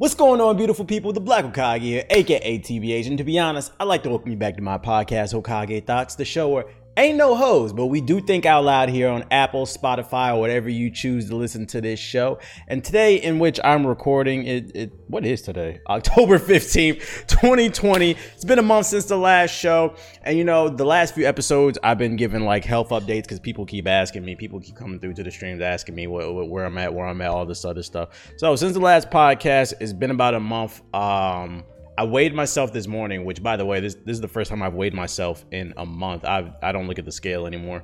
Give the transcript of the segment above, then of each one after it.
What's going on, beautiful people? The Black Hokage here, aka TBH. And to be honest, I'd like to welcome you back to my podcast, Hokage Thoughts, the show where ain't no hoes, but we do think out loud here on Apple, Spotify, or whatever you choose to listen to this show. And today, in which I'm recording, it, it what is today? October 15th, 2020. It's been a month since the last show. And you know, the last few episodes, I've been giving like health updates because people keep asking me, people keep coming through to the streams asking me what, what, where I'm at, where I'm at, all this other stuff. So since the last podcast, it's been about a month. Um, I weighed myself this morning, which by the way, this this is the first time I've weighed myself in a month. I I don't look at the scale anymore.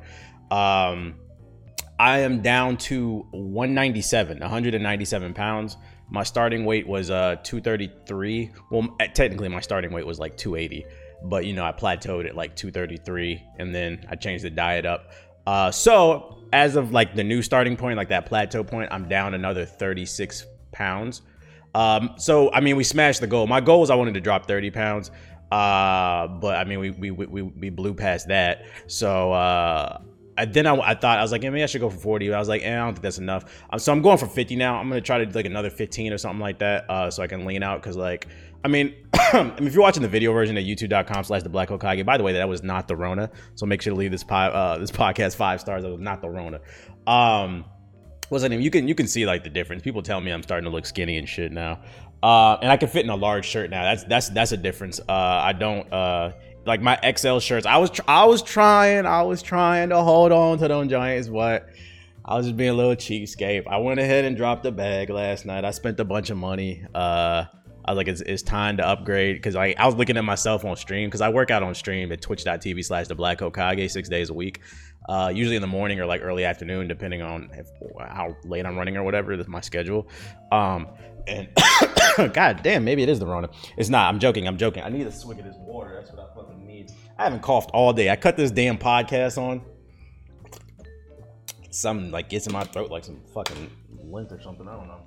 Um, I am down to 197, 197 pounds. My starting weight was uh 233. Well, technically my starting weight was like 280, but you know I plateaued at like 233, and then I changed the diet up. Uh, so as of like the new starting point, like that plateau point, I'm down another 36 pounds. Um, so I mean, we smashed the goal. My goal was I wanted to drop 30 pounds, uh, but I mean, we we, we we blew past that. So uh, I, then I, I thought I was like, maybe I should go for 40. I was like, eh, I don't think that's enough. Um, so I'm going for 50 now. I'm gonna try to do like another 15 or something like that, uh, so I can lean out. Cause like, I mean, I mean, if you're watching the video version at YouTube.com/slash The Black Hokage, by the way, that was not the Rona. So make sure to leave this po- uh, this podcast five stars. That was not the Rona. Um, that name? You can you can see like the difference. People tell me I'm starting to look skinny and shit now. Uh, and I can fit in a large shirt now. That's that's that's a difference. Uh, I don't uh, like my XL shirts. I was tr- I was trying I was trying to hold on to those giants, but I was just being a little cheapskate. I went ahead and dropped a bag last night. I spent a bunch of money. Uh, I was like, it's, it's time to upgrade because I, I was looking at myself on stream because I work out on stream at twitch.tv slash the black Hokage six days a week uh, usually in the morning or like early afternoon, depending on if, how late I'm running or whatever. That's my schedule. Um, and God damn, maybe it is the Rona. It's not. I'm joking. I'm joking. I need a swig of this water. That's what I fucking need. I haven't coughed all day. I cut this damn podcast on. Something like gets in my throat like some fucking lint or something. I don't know.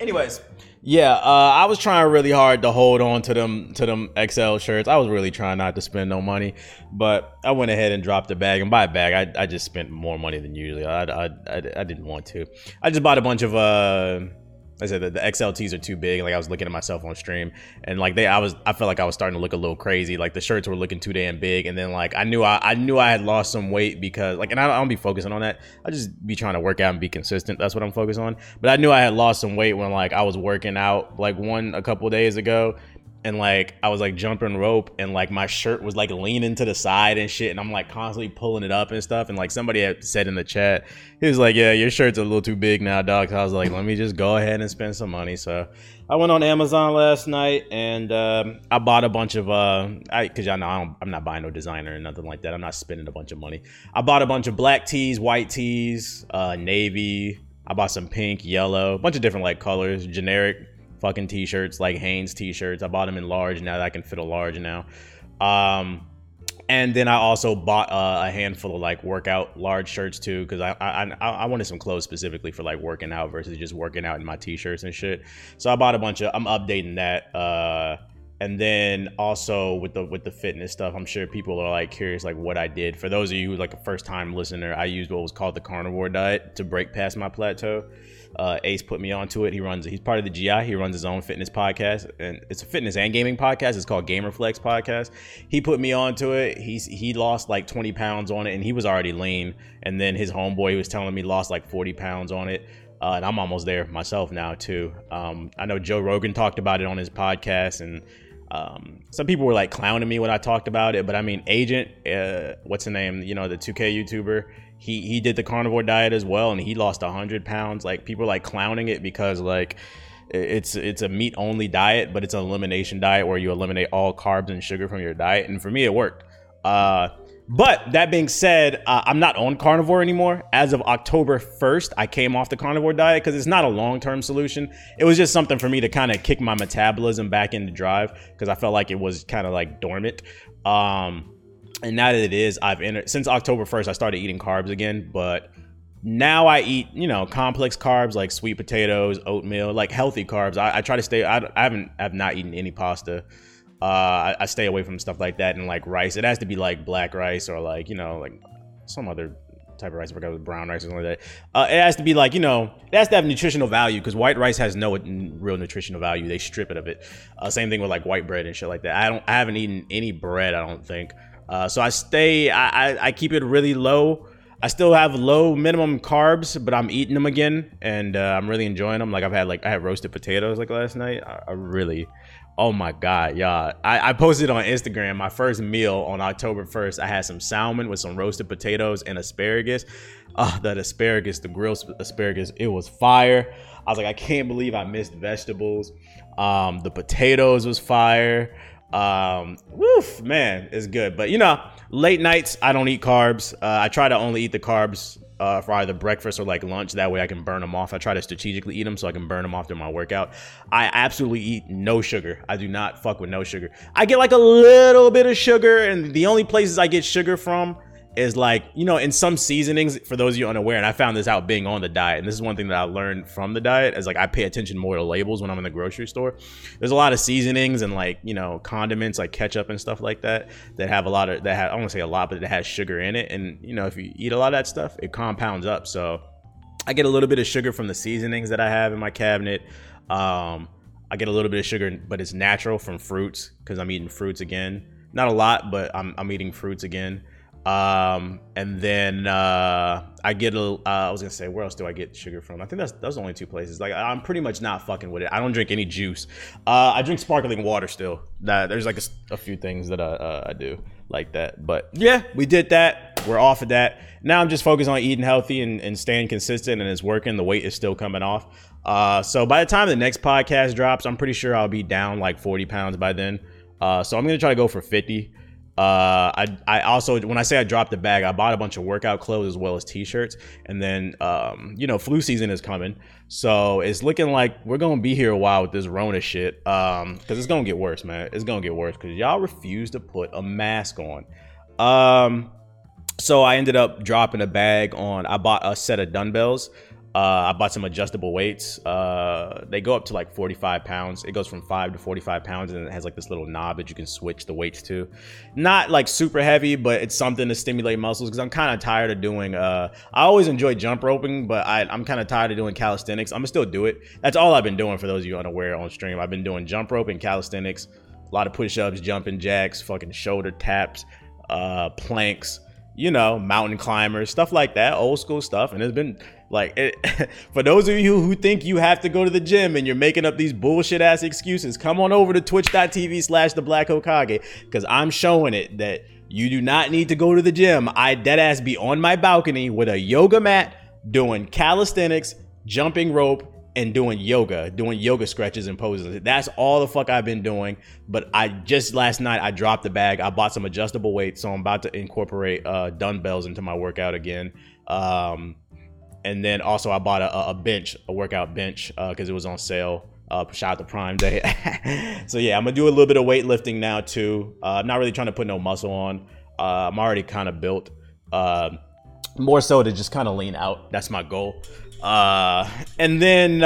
Anyways, yeah, uh, I was trying really hard to hold on to them to them XL shirts. I was really trying not to spend no money, but I went ahead and dropped a bag. And by a bag, I, I just spent more money than usually. I, I, I, I didn't want to. I just bought a bunch of uh I said the, the XLTs are too big. Like I was looking at myself on stream, and like they, I was, I felt like I was starting to look a little crazy. Like the shirts were looking too damn big, and then like I knew I, I knew I had lost some weight because like, and I, I don't be focusing on that. I just be trying to work out and be consistent. That's what I'm focused on. But I knew I had lost some weight when like I was working out like one a couple days ago, and like I was like jumping rope and like my shirt was like leaning to the side and shit and I'm like constantly pulling it up and stuff and like somebody had said in the chat he was like yeah your shirt's a little too big now dog so I was like let me just go ahead and spend some money so I went on Amazon last night and um, I bought a bunch of uh I cuz y'all know I am not buying no designer or nothing like that I'm not spending a bunch of money. I bought a bunch of black tees white tees uh navy I bought some pink yellow a bunch of different like colors generic fucking t-shirts like Hanes t-shirts. I bought them in large now that I can fit a large now. Um, and then I also bought uh, a handful of like workout large shirts too because I, I I wanted some clothes specifically for like working out versus just working out in my t-shirts and shit. So I bought a bunch of. I'm updating that. Uh, and then also with the with the fitness stuff, I'm sure people are like curious like what I did. For those of you who like a first time listener, I used what was called the carnivore diet to break past my plateau. Uh, Ace put me onto it. He runs. He's part of the GI. He runs his own fitness podcast, and it's a fitness and gaming podcast. It's called Gamerflex Podcast. He put me onto it. He's he lost like 20 pounds on it, and he was already lean. And then his homeboy was telling me lost like 40 pounds on it. Uh, and I'm almost there myself now too. Um, I know Joe Rogan talked about it on his podcast, and um, some people were like clowning me when I talked about it. But I mean, Agent, uh, what's the name? You know, the 2K YouTuber he he did the carnivore diet as well and he lost 100 pounds. Like people are like clowning it because like it's it's a meat only diet but it's an elimination diet where you eliminate all carbs and sugar from your diet and for me it worked. Uh, but that being said uh, i'm not on carnivore anymore. As of october 1st i came off the carnivore diet because it's not a long-term solution. It was just something for me to kind of kick my metabolism back into drive because i felt like it was kind of like dormant. Um, and now that it is, I've entered since October 1st, I started eating carbs again, but now I eat, you know, complex carbs like sweet potatoes, oatmeal, like healthy carbs. I, I try to stay. I, I haven't. I've not eaten any pasta. Uh, I, I, stay away from stuff like that and like rice. It has to be like black rice or like you know like some other type of rice. I forgot brown rice or something like that. Uh, it has to be like you know, it has to have nutritional value because white rice has no real nutritional value. They strip it of it. Uh, same thing with like white bread and shit like that. I don't, I haven't eaten any bread. I don't think. Uh, so I stay, I, I, I keep it really low. I still have low minimum carbs, but I'm eating them again, and uh, I'm really enjoying them. Like I've had like I had roasted potatoes like last night. I, I really, oh my god, y'all! I, I posted on Instagram my first meal on October 1st. I had some salmon with some roasted potatoes and asparagus. Oh, that asparagus, the grilled asparagus, it was fire. I was like, I can't believe I missed vegetables. Um, the potatoes was fire. Um, woof, man, it's good. But you know, late nights I don't eat carbs. Uh, I try to only eat the carbs uh, for either breakfast or like lunch. That way I can burn them off. I try to strategically eat them so I can burn them off during my workout. I absolutely eat no sugar. I do not fuck with no sugar. I get like a little bit of sugar, and the only places I get sugar from is like you know in some seasonings for those of you unaware and i found this out being on the diet and this is one thing that i learned from the diet is like i pay attention more to labels when i'm in the grocery store. There's a lot of seasonings and like you know condiments like ketchup and stuff like that that have a lot of that have i don't want to say a lot but it has sugar in it and you know if you eat a lot of that stuff it compounds up. So i get a little bit of sugar from the seasonings that i have in my cabinet. Um i get a little bit of sugar but it's natural from fruits because i'm eating fruits again. Not a lot but i'm, I'm eating fruits again um, and then uh, I get a. Uh, I was gonna say, where else do I get sugar from? I think that's those only two places. Like I'm pretty much not fucking with it. I don't drink any juice. Uh, I drink sparkling water still. That there's like a, a few things that I, uh, I do like that. But yeah, we did that. We're off of that. Now I'm just focused on eating healthy and, and staying consistent, and it's working. The weight is still coming off. Uh, so by the time the next podcast drops, I'm pretty sure I'll be down like 40 pounds by then. Uh, so I'm gonna try to go for 50. Uh, I I also when I say I dropped the bag, I bought a bunch of workout clothes as well as t-shirts, and then um, you know flu season is coming, so it's looking like we're gonna be here a while with this Rona shit. Um, because it's gonna get worse, man. It's gonna get worse because y'all refuse to put a mask on. Um, so I ended up dropping a bag on. I bought a set of dumbbells. Uh, I bought some adjustable weights. Uh, they go up to like 45 pounds. It goes from five to 45 pounds, and it has like this little knob that you can switch the weights to. Not like super heavy, but it's something to stimulate muscles because I'm kind of tired of doing. Uh, I always enjoy jump roping, but I, I'm kind of tired of doing calisthenics. I'm gonna still do it. That's all I've been doing for those of you unaware on stream. I've been doing jump rope and calisthenics, a lot of push-ups, jumping jacks, fucking shoulder taps, uh, planks you know, mountain climbers, stuff like that, old school stuff. And it's been like, it, for those of you who think you have to go to the gym and you're making up these bullshit ass excuses, come on over to twitch.tv slash the black Hokage because I'm showing it that you do not need to go to the gym. I dead ass be on my balcony with a yoga mat doing calisthenics, jumping rope, and doing yoga, doing yoga stretches and poses. That's all the fuck I've been doing. But I just last night I dropped the bag. I bought some adjustable weights, so I'm about to incorporate uh, dumbbells into my workout again. Um, and then also I bought a, a bench, a workout bench, because uh, it was on sale. Uh, shout out to Prime Day. so yeah, I'm gonna do a little bit of weightlifting now too. Uh, I'm not really trying to put no muscle on. Uh, I'm already kind of built. Uh, more so to just kind of lean out. That's my goal. Uh, and then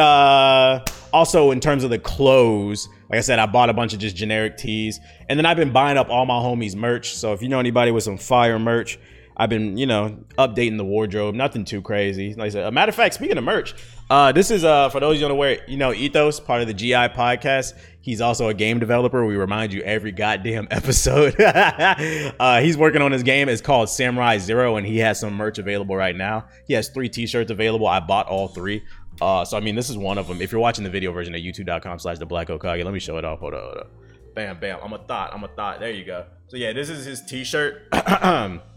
also in terms of the clothes, like I said, I bought a bunch of just generic tees, and then I've been buying up all my homies' merch. So if you know anybody with some fire merch, I've been, you know, updating the wardrobe. Nothing too crazy. Like I said, a matter of fact, speaking of merch, uh, this is uh for those you don't where you know Ethos, part of the GI podcast. He's also a game developer. We remind you every goddamn episode. uh, he's working on his game. It's called Samurai Zero, and he has some merch available right now. He has three T-shirts available. I bought all three. Uh, so I mean, this is one of them. If you're watching the video version at YouTube.com/slash The Black Hokage, let me show it off. Hold on, hold on. Bam, bam. I'm a thought. I'm a thought. There you go. So yeah, this is his T-shirt.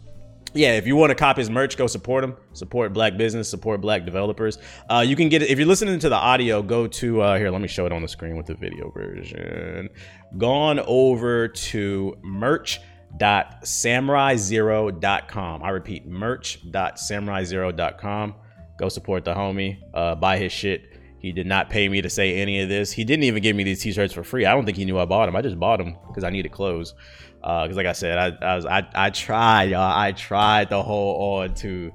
yeah, if you want to cop his merch, go support him. Support black business, support black developers. Uh, you can get it if you're listening to the audio. Go to uh, here. Let me show it on the screen with the video version. Gone over to merch.samurai0.com. I repeat, merch.samurai0.com. Go support the homie. Uh, buy his shit. He did not pay me to say any of this. He didn't even give me these t-shirts for free. I don't think he knew I bought them. I just bought them because I needed clothes because uh, like I said, I I, was, I, I tried, y'all. I tried to hold on to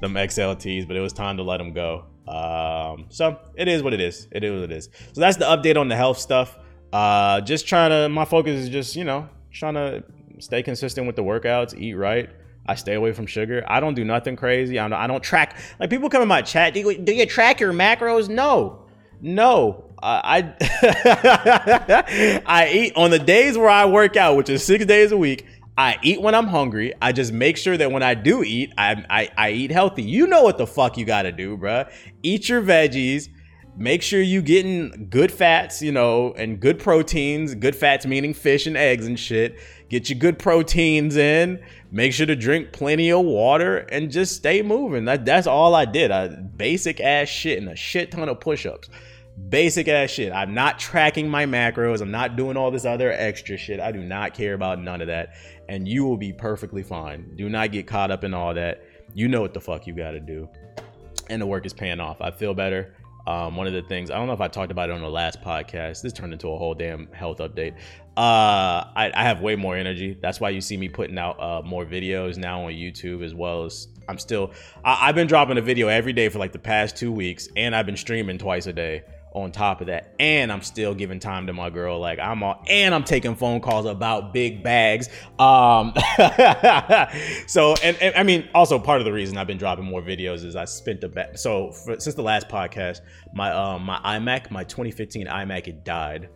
them XLTs, but it was time to let them go. Um, so it is what it is. It is what it is. So that's the update on the health stuff. Uh, just trying to. My focus is just you know trying to stay consistent with the workouts, eat right. I stay away from sugar. I don't do nothing crazy. I don't, I don't track. Like people come in my chat. Do you, do you track your macros? No, no. I I eat on the days where I work out, which is six days a week. I eat when I'm hungry. I just make sure that when I do eat, I I, I eat healthy. You know what the fuck you got to do, bruh. Eat your veggies. Make sure you getting good fats, you know, and good proteins. Good fats meaning fish and eggs and shit. Get your good proteins in. Make sure to drink plenty of water and just stay moving. That that's all I did. I basic ass shit and a shit ton of push-ups basic ass shit. I'm not tracking my macros. I'm not doing all this other extra shit. I do not care about none of that and you will be perfectly fine. Do not get caught up in all that. You know what the fuck you got to do. And the work is paying off. I feel better. Um, one of the things I don't know if I talked about it on the last podcast. This turned into a whole damn health update. Uh, I, I have way more energy. That's why you see me putting out uh, more videos now on YouTube as well as I'm still. I, I've been dropping a video every day for like the past two weeks, and I've been streaming twice a day on top of that. And i'm still giving time to my girl. Like i'm all and i'm taking phone calls about big bags. Um so and, and, i mean also part of the reason i've been dropping more videos is i spent the ba- so for, since the last podcast my um my imac my 2015 imac it died.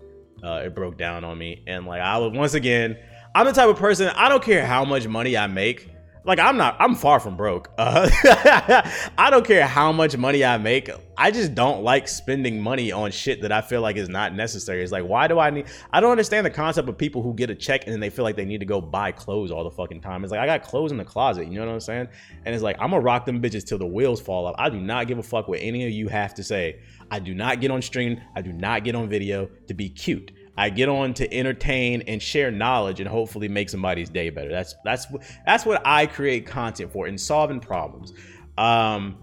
Uh it broke down on me. And like i was once again i'm the type of person i don't care how much money i make like I'm not I'm far from broke. Uh, I don't care how much money I make. I just don't like spending money on shit that I feel like is not necessary. It's like why do I need I don't understand the concept of people who get a check and then they feel like they need to go buy clothes all the fucking time. It's like I got clothes in the closet, you know what I'm saying? And it's like I'm gonna rock them bitches till the wheels fall off. I do not give a fuck what any of you have to say. I do not get on stream, I do not get on video to be cute. I get on to entertain and share knowledge and hopefully make somebody's day better. That's that's that's what I create content for in solving problems. Um,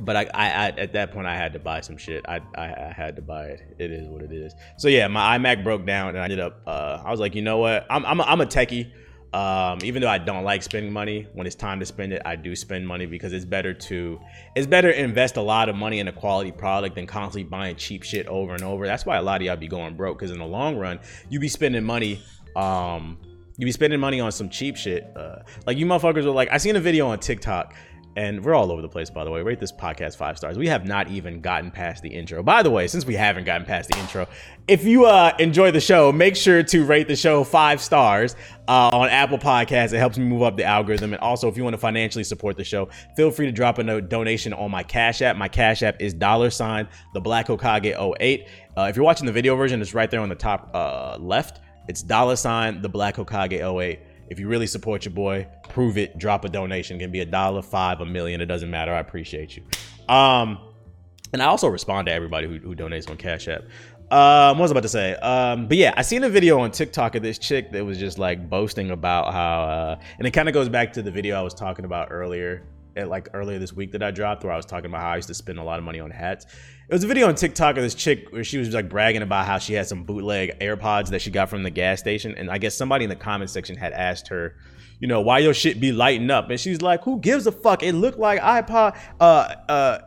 but I, I, I, at that point I had to buy some shit. I, I, I had to buy it. It is what it is. So yeah, my iMac broke down and I ended up. Uh, I was like, you know what? I'm I'm a, I'm a techie. Um, even though I don't like spending money, when it's time to spend it, I do spend money because it's better to it's better to invest a lot of money in a quality product than constantly buying cheap shit over and over. That's why a lot of y'all be going broke because in the long run, you be spending money. Um, you be spending money on some cheap shit. Uh, like you motherfuckers were like, I seen a video on TikTok and we're all over the place, by the way. Rate this podcast five stars. We have not even gotten past the intro. By the way, since we haven't gotten past the intro, if you uh, enjoy the show, make sure to rate the show five stars uh, on Apple Podcasts. It helps me move up the algorithm. And also, if you want to financially support the show, feel free to drop a note, donation on my Cash App. My Cash App is dollar sign the Black Hokage 08. Uh, if you're watching the video version, it's right there on the top uh, left. It's dollar sign the Black Hokage 08. If you really support your boy, prove it. Drop a donation. It can be a dollar, five, a million. It doesn't matter. I appreciate you. Um, and I also respond to everybody who, who donates on Cash App. Um, what was I about to say? Um, but yeah, I seen a video on TikTok of this chick that was just like boasting about how, uh, and it kind of goes back to the video I was talking about earlier, at, like earlier this week that I dropped, where I was talking about how I used to spend a lot of money on hats. It was a video on TikTok of this chick where she was like bragging about how she had some bootleg AirPods that she got from the gas station, and I guess somebody in the comment section had asked her, you know, why your shit be lighting up? And she's like, who gives a fuck? It looked like iPod, uh, uh,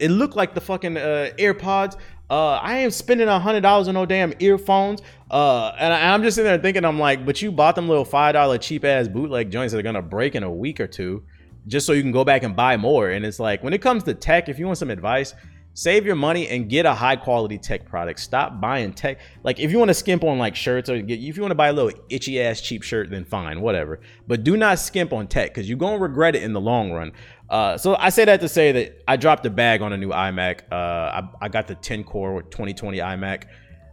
it looked like the fucking uh, AirPods. Uh, I ain't spending a hundred dollars on no damn earphones. Uh, and I, am just sitting there thinking, I'm like, but you bought them little five dollar cheap ass bootleg joints that are gonna break in a week or two, just so you can go back and buy more. And it's like, when it comes to tech, if you want some advice, save your money and get a high quality tech product. Stop buying tech. Like if you want to skimp on like shirts or get, if you want to buy a little itchy ass cheap shirt, then fine, whatever. But do not skimp on tech because you're gonna regret it in the long run. Uh, so I say that to say that I dropped a bag on a new iMac. Uh, I, I got the 10 core 2020 iMac.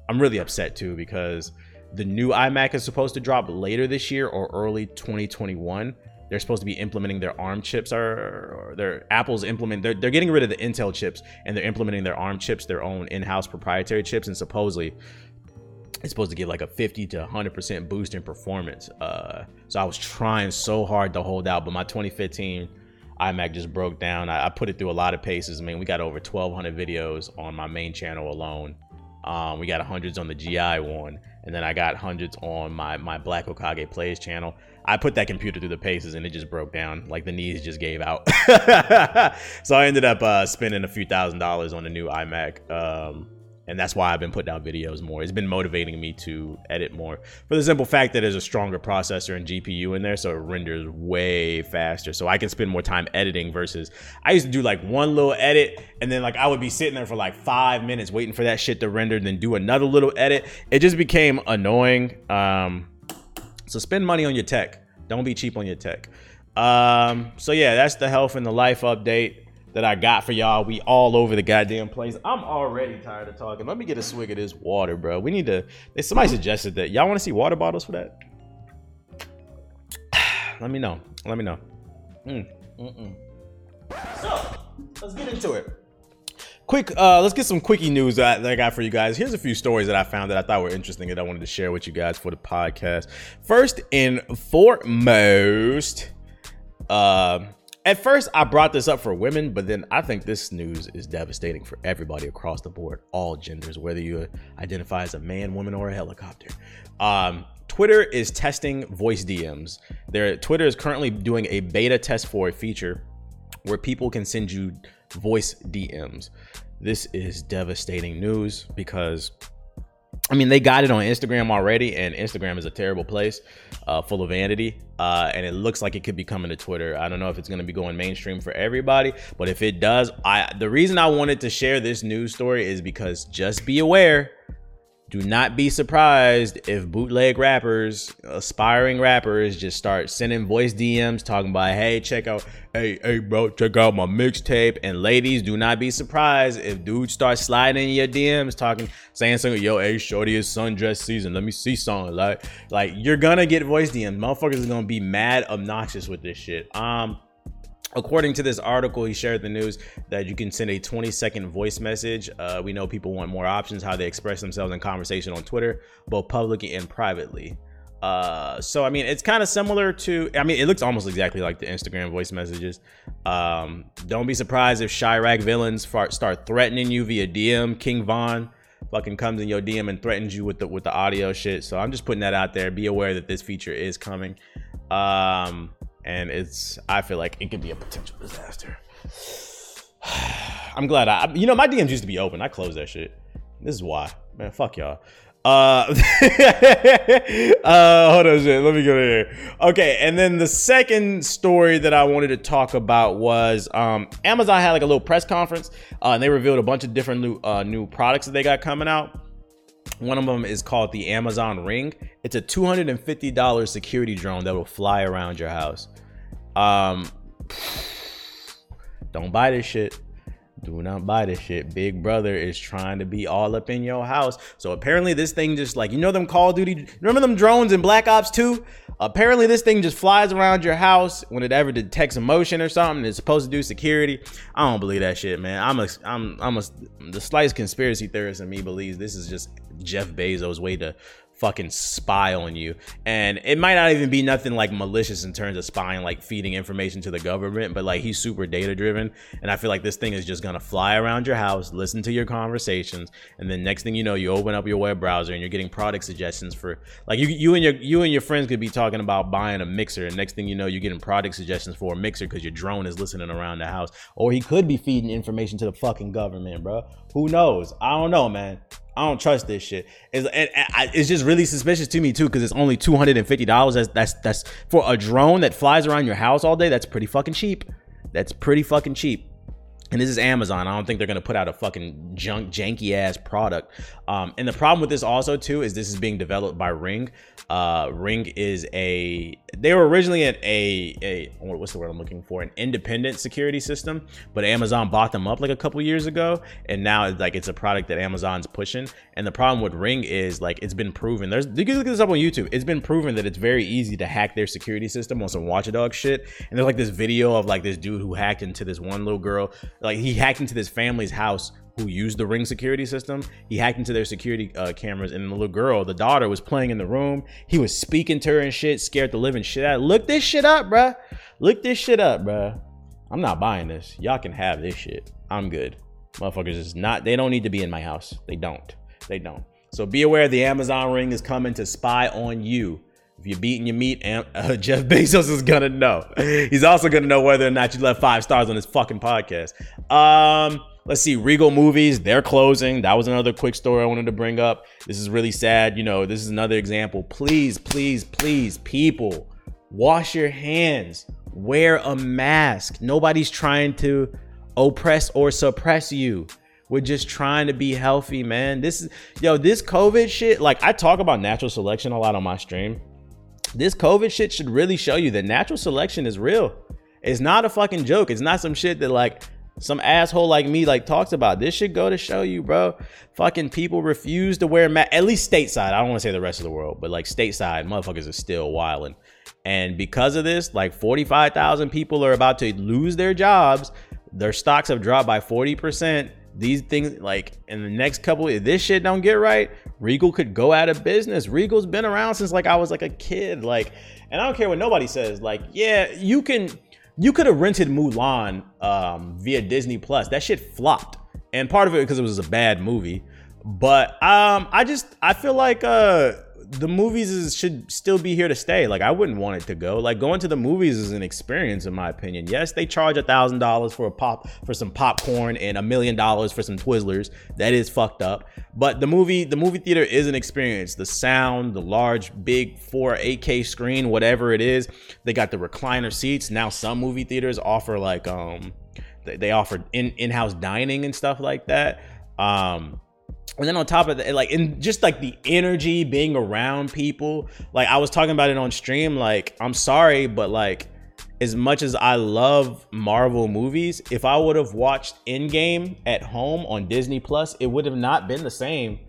I'm really upset too because the new iMac is supposed to drop later this year or early 2021 they're supposed to be implementing their ARM chips or, their Apple's implement they're, they're getting rid of the Intel chips and they're implementing their ARM chips, their own in-house proprietary chips, and supposedly it's supposed to give like a 50 to 100% boost in performance. Uh, so I was trying so hard to hold out, but my 2015 iMac just broke down. I, I put it through a lot of paces. I mean, we got over 1,200 videos on my main channel alone. Um, we got hundreds on the GI one, and then I got hundreds on my my Black Hokage Plays channel. I put that computer through the paces and it just broke down. Like the knees just gave out. so I ended up uh, spending a few thousand dollars on a new iMac. Um, and that's why I've been putting out videos more. It's been motivating me to edit more for the simple fact that there's a stronger processor and GPU in there, so it renders way faster. So I can spend more time editing versus I used to do like one little edit and then like I would be sitting there for like five minutes waiting for that shit to render, then do another little edit. It just became annoying. Um, so spend money on your tech. Don't be cheap on your tech. Um, so yeah, that's the health and the life update that I got for y'all. We all over the goddamn place. I'm already tired of talking. Let me get a swig of this water, bro. We need to. Somebody suggested that. Y'all want to see water bottles for that? Let me know. Let me know. Mm. So let's get into it. Quick, uh, let's get some quickie news that, that I got for you guys. Here's a few stories that I found that I thought were interesting that I wanted to share with you guys for the podcast. First and foremost, uh, at first, I brought this up for women, but then I think this news is devastating for everybody across the board, all genders, whether you identify as a man, woman, or a helicopter. Um, Twitter is testing voice DMs. Their Twitter is currently doing a beta test for a feature where people can send you voice DMs. This is devastating news because I mean, they got it on Instagram already, and Instagram is a terrible place, uh, full of vanity. Uh, and it looks like it could be coming to Twitter. I don't know if it's going to be going mainstream for everybody, but if it does, I the reason I wanted to share this news story is because just be aware do not be surprised if bootleg rappers, aspiring rappers, just start sending voice DMs talking about, hey, check out, hey, hey, bro, check out my mixtape. And ladies, do not be surprised if dudes start sliding in your DMs talking, saying something, yo, hey, shorty, it's sundress season. Let me see something. Like, like you're gonna get voice DMs. Motherfuckers are gonna be mad obnoxious with this shit. Um, According to this article, he shared the news that you can send a 20 second voice message. Uh, we know people want more options how they express themselves in conversation on Twitter, both publicly and privately. Uh, so I mean, it's kind of similar to. I mean, it looks almost exactly like the Instagram voice messages. Um, don't be surprised if Chiraq villains start threatening you via DM. King Von fucking comes in your DM and threatens you with the with the audio shit. So I'm just putting that out there. Be aware that this feature is coming. Um, and it's I feel like it could be a potential disaster. I'm glad I, you know, my DMs used to be open. I closed that shit. This is why, man. Fuck y'all. Uh, uh, hold on, shit. Let me go here. Okay, and then the second story that I wanted to talk about was um, Amazon had like a little press conference, uh, and they revealed a bunch of different new uh, new products that they got coming out. One of them is called the Amazon Ring. It's a $250 security drone that will fly around your house. Um, don't buy this shit. Do not buy this shit. Big brother is trying to be all up in your house. So apparently this thing just like you know them Call of Duty. Remember them drones in Black Ops 2? Apparently this thing just flies around your house when it ever detects a motion or something. It's supposed to do security. I don't believe that shit, man. I'm a I'm I'm a the slightest conspiracy theorist in me believes this is just Jeff Bezos' way to fucking spy on you. And it might not even be nothing like malicious in terms of spying, like feeding information to the government, but like he's super data driven. And I feel like this thing is just gonna fly around your house, listen to your conversations, and then next thing you know, you open up your web browser and you're getting product suggestions for like you you and your you and your friends could be talking about buying a mixer, and next thing you know, you're getting product suggestions for a mixer because your drone is listening around the house. Or he could be feeding information to the fucking government, bro. Who knows? I don't know, man. I don't trust this shit. It's, it's just really suspicious to me too because it's only two hundred and fifty dollars. That's that's that's for a drone that flies around your house all day. That's pretty fucking cheap. That's pretty fucking cheap and this is Amazon. I don't think they're gonna put out a fucking junk, janky ass product. Um, and the problem with this also too is this is being developed by Ring. Uh, Ring is a they were originally at a a what's the word I'm looking for an independent security system, but Amazon bought them up like a couple years ago, and now it's like it's a product that Amazon's pushing. And the problem with Ring is like it's been proven. There's you can look this up on YouTube. It's been proven that it's very easy to hack their security system on some watchdog shit. And there's like this video of like this dude who hacked into this one little girl like he hacked into this family's house who used the ring security system. He hacked into their security uh, cameras, and the little girl, the daughter, was playing in the room. He was speaking to her and shit, scared the living shit out. Look this shit up, bruh. Look this shit up, bruh. I'm not buying this. Y'all can have this shit. I'm good. Motherfuckers is not. They don't need to be in my house. They don't. They don't. So be aware the Amazon ring is coming to spy on you. If you're beating your meat, uh, Jeff Bezos is gonna know. He's also gonna know whether or not you left five stars on his fucking podcast. Um, let's see, Regal movies, they're closing. That was another quick story I wanted to bring up. This is really sad. You know, this is another example. Please, please, please, people, wash your hands, wear a mask. Nobody's trying to oppress or suppress you. We're just trying to be healthy, man. This is yo, this COVID shit, like I talk about natural selection a lot on my stream. This COVID shit should really show you that natural selection is real. It's not a fucking joke. It's not some shit that like some asshole like me like talks about. This should go to show you, bro. Fucking people refuse to wear mask. At least stateside. I don't want to say the rest of the world, but like stateside, motherfuckers are still wilding. And because of this, like 45,000 people are about to lose their jobs. Their stocks have dropped by 40% these things like in the next couple if this shit don't get right regal could go out of business regal's been around since like i was like a kid like and i don't care what nobody says like yeah you can you could have rented mulan um, via disney plus. That shit flopped. And part of it because it was a bad movie. But um i just i feel like uh the movies is, should still be here to stay. Like I wouldn't want it to go. Like going to the movies is an experience, in my opinion. Yes, they charge a thousand dollars for a pop for some popcorn and a million dollars for some Twizzlers. That is fucked up. But the movie, the movie theater is an experience. The sound, the large, big 4 8K screen, whatever it is. They got the recliner seats. Now some movie theaters offer like um they offer in in-house dining and stuff like that. Um and then on top of that, like, and just like the energy being around people, like I was talking about it on stream. Like, I'm sorry, but like, as much as I love Marvel movies, if I would have watched Endgame at home on Disney Plus, it would have not been the same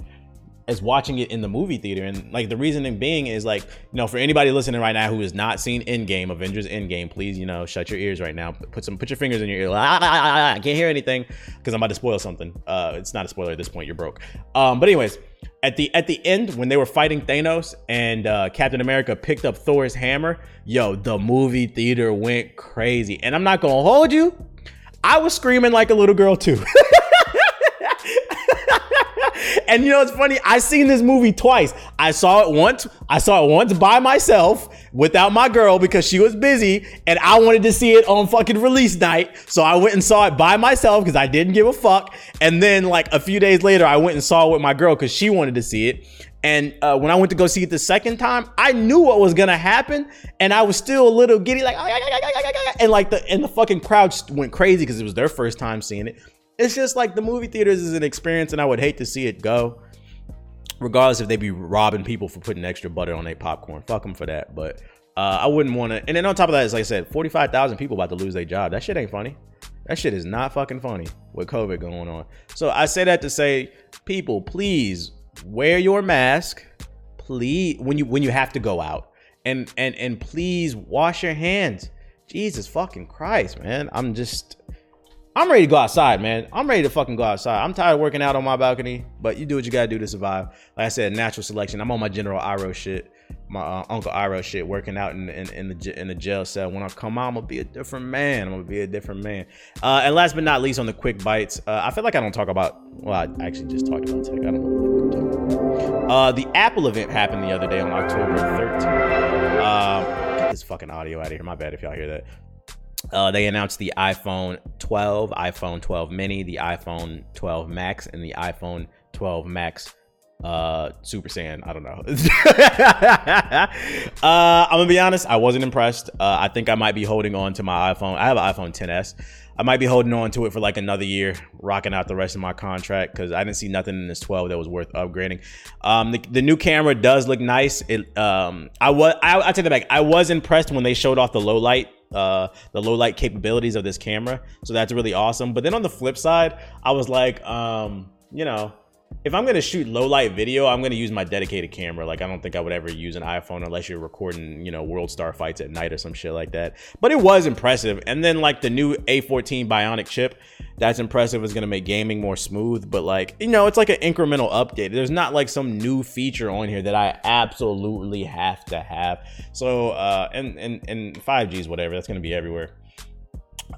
as watching it in the movie theater. And like the reasoning being is like, you know, for anybody listening right now who has not seen Endgame, Avengers Endgame, please, you know, shut your ears right now. Put some, put your fingers in your ear. Ah, ah, ah, I can't hear anything because I'm about to spoil something. Uh, it's not a spoiler at this point. You're broke. Um, but anyways, at the at the end when they were fighting Thanos and uh, Captain America picked up Thor's hammer, yo, the movie theater went crazy. And I'm not gonna hold you. I was screaming like a little girl too. and you know, it's funny. I seen this movie twice. I saw it once. I saw it once by myself without my girl because she was busy, and I wanted to see it on fucking release night. So I went and saw it by myself because I didn't give a fuck. And then, like a few days later, I went and saw it with my girl because she wanted to see it. And uh, when I went to go see it the second time, I knew what was gonna happen, and I was still a little giddy, like, and like the and the fucking crowd went crazy because it was their first time seeing it. It's just like the movie theaters is an experience, and I would hate to see it go. Regardless if they be robbing people for putting extra butter on their popcorn, fuck them for that. But uh, I wouldn't want to. And then on top of that, as like I said, forty five thousand people about to lose their job. That shit ain't funny. That shit is not fucking funny with COVID going on. So I say that to say, people, please wear your mask. Please, when you when you have to go out, and and and please wash your hands. Jesus fucking Christ, man. I'm just I'm ready to go outside, man. I'm ready to fucking go outside. I'm tired of working out on my balcony, but you do what you gotta do to survive. Like I said, natural selection. I'm on my General Iroh shit, my uh, Uncle Iroh shit, working out in, in, in, the in the jail cell. When I come out, I'm gonna be a different man. I'm gonna be a different man. Uh, and last but not least, on the quick bites, uh, I feel like I don't talk about. Well, I actually just talked about tech. I don't know. Uh, the Apple event happened the other day on October 13th. Um, get this fucking audio out of here. My bad if y'all hear that. Uh, they announced the iPhone 12, iPhone 12 mini, the iPhone 12 Max, and the iPhone 12 Max uh super saiyan. I don't know. Uh i'm gonna be honest i wasn't impressed. Uh i think i might be holding on to my iphone. I have an iphone 10s i might be holding on to it for like another year rocking out the rest of my contract because i didn't see nothing in this 12 that was worth upgrading. Um the, the new camera does look nice. It um i was I, i take that back. I was impressed when they showed off the low light uh, the low light capabilities of this camera. So that's really awesome. But then on the flip side, I was like, um, you know, if I'm gonna shoot low light video, I'm gonna use my dedicated camera. Like I don't think I would ever use an iPhone unless you're recording, you know, World Star fights at night or some shit like that. But it was impressive. And then like the new A14 Bionic chip, that's impressive. It's gonna make gaming more smooth. But like, you know, it's like an incremental update. There's not like some new feature on here that I absolutely have to have. So uh and and and 5G's whatever, that's gonna be everywhere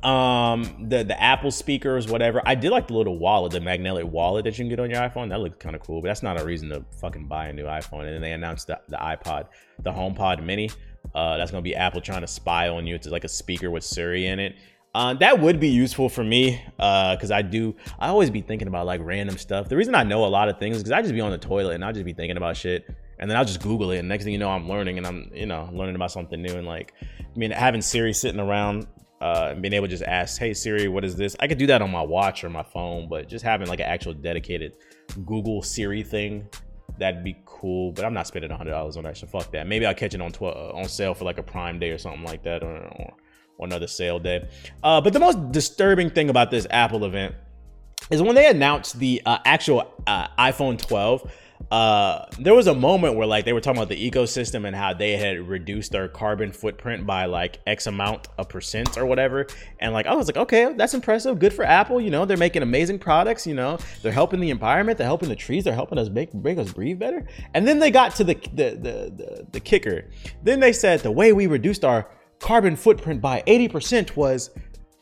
um the the apple speakers whatever i did like the little wallet the magnetic wallet that you can get on your iphone that looked kind of cool but that's not a reason to fucking buy a new iphone and then they announced the, the ipod the homepod mini uh that's gonna be apple trying to spy on you it's like a speaker with siri in it Uh, that would be useful for me Uh because uh, I do. I always be thinking about like random stuff. The reason I know a lot of things is because I just be on the toilet and I just be thinking about shit, and then I'll just Google it. And next thing you know, I'm learning and I'm you know learning about something new. And like, I mean, having Siri sitting around uh, and being able to just ask, "Hey Siri, what is this?" I could do that on my watch or my phone, but just having like an actual dedicated Google Siri thing, that'd be cool. But I'm not spending hundred dollars on that. So fuck that. Maybe I'll catch it on tw- uh, on sale for like a Prime Day or something like that, or, or or another sale day. Uh, but the most disturbing thing about this Apple event is when they announced the uh, actual uh, iPhone 12. Uh, there was a moment where like they were talking about the ecosystem and how they had reduced their carbon footprint by like X amount of percent or whatever. And like I was like, okay, that's impressive. Good for Apple. You know, they're making amazing products. You know, they're helping the environment. They're helping the trees. They're helping us make make us breathe better. And then they got to the the the, the, the kicker. Then they said the way we reduced our carbon footprint by 80% was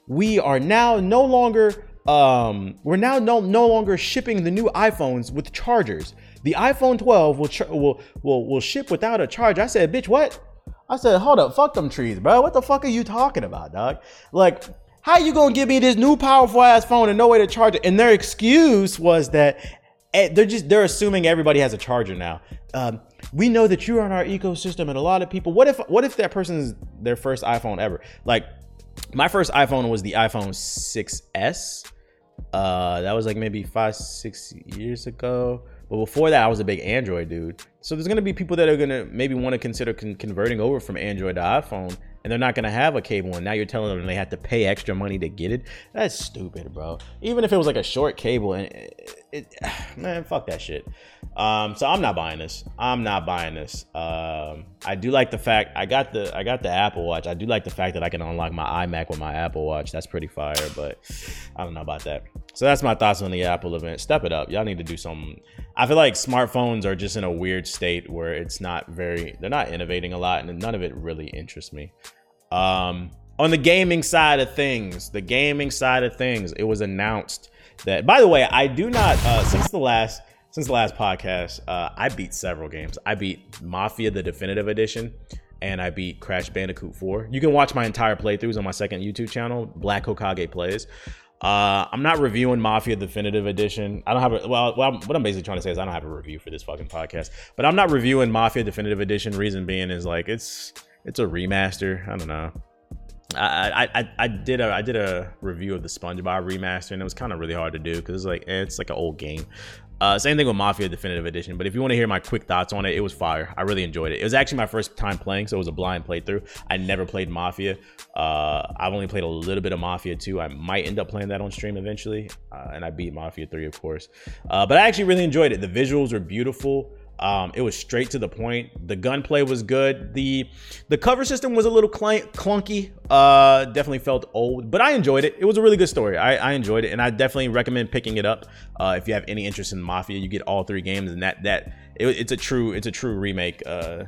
we are now no longer um, we're now no, no longer shipping the new iPhones with chargers. The iPhone 12 will, will will will ship without a charge. I said, bitch, what? I said, hold up, fuck them trees, bro. What the fuck are you talking about, dog? Like, how you gonna give me this new powerful ass phone and no way to charge it? And their excuse was that eh, they're just they're assuming everybody has a charger now. Um, we know that you're on our ecosystem and a lot of people what if what if that person's their first iphone ever like my first iphone was the iphone 6s uh that was like maybe five six years ago but before that i was a big android dude. So there's gonna be people that are gonna maybe want to consider con- converting over from android to iphone and they're not gonna have a cable and now you're telling them they have to pay extra money to get it? That's stupid bro. Even if it was like a short cable and it, man fuck that shit. Um so i'm not buying this. I'm not buying this. Um i do like the fact i got the i got the apple watch. I do like the fact that i can unlock my imac with my apple watch. That's pretty fire but i don't know about that. So that's my thoughts on the apple event. Step it up. Y'all need to do something i feel like smartphones are just in a weird state where it's not very they're not innovating a lot and none of it really interests me. Um, on the gaming side of things, the gaming side of things, it was announced that. By the way, I do not uh, since the last since the last podcast, uh, I beat several games. I beat Mafia the Definitive Edition, and I beat Crash Bandicoot 4. You can watch my entire playthroughs on my second YouTube channel, Black Hokage Plays. Uh, I'm not reviewing Mafia Definitive Edition. I don't have a well, well. What I'm basically trying to say is I don't have a review for this fucking podcast. But I'm not reviewing Mafia Definitive Edition. Reason being is like it's it's a remaster. I don't know. I, I, I did a I did a review of the SpongeBob remaster and it was kind of really hard to do because it's like it's like an old game. Uh, same thing with Mafia Definitive Edition. But if you want to hear my quick thoughts on it, it was fire. I really enjoyed it. It was actually my first time playing, so it was a blind playthrough. I never played Mafia. Uh, I've only played a little bit of Mafia 2. I might end up playing that on stream eventually, uh, and I beat Mafia 3, of course. Uh, but I actually really enjoyed it. The visuals were beautiful. Um, it was straight to the point. The gunplay was good. the The cover system was a little cl- clunky. Uh, definitely felt old, but I enjoyed it. It was a really good story. I, I enjoyed it, and I definitely recommend picking it up uh, if you have any interest in Mafia. You get all three games, and that that it, it's a true it's a true remake. Uh,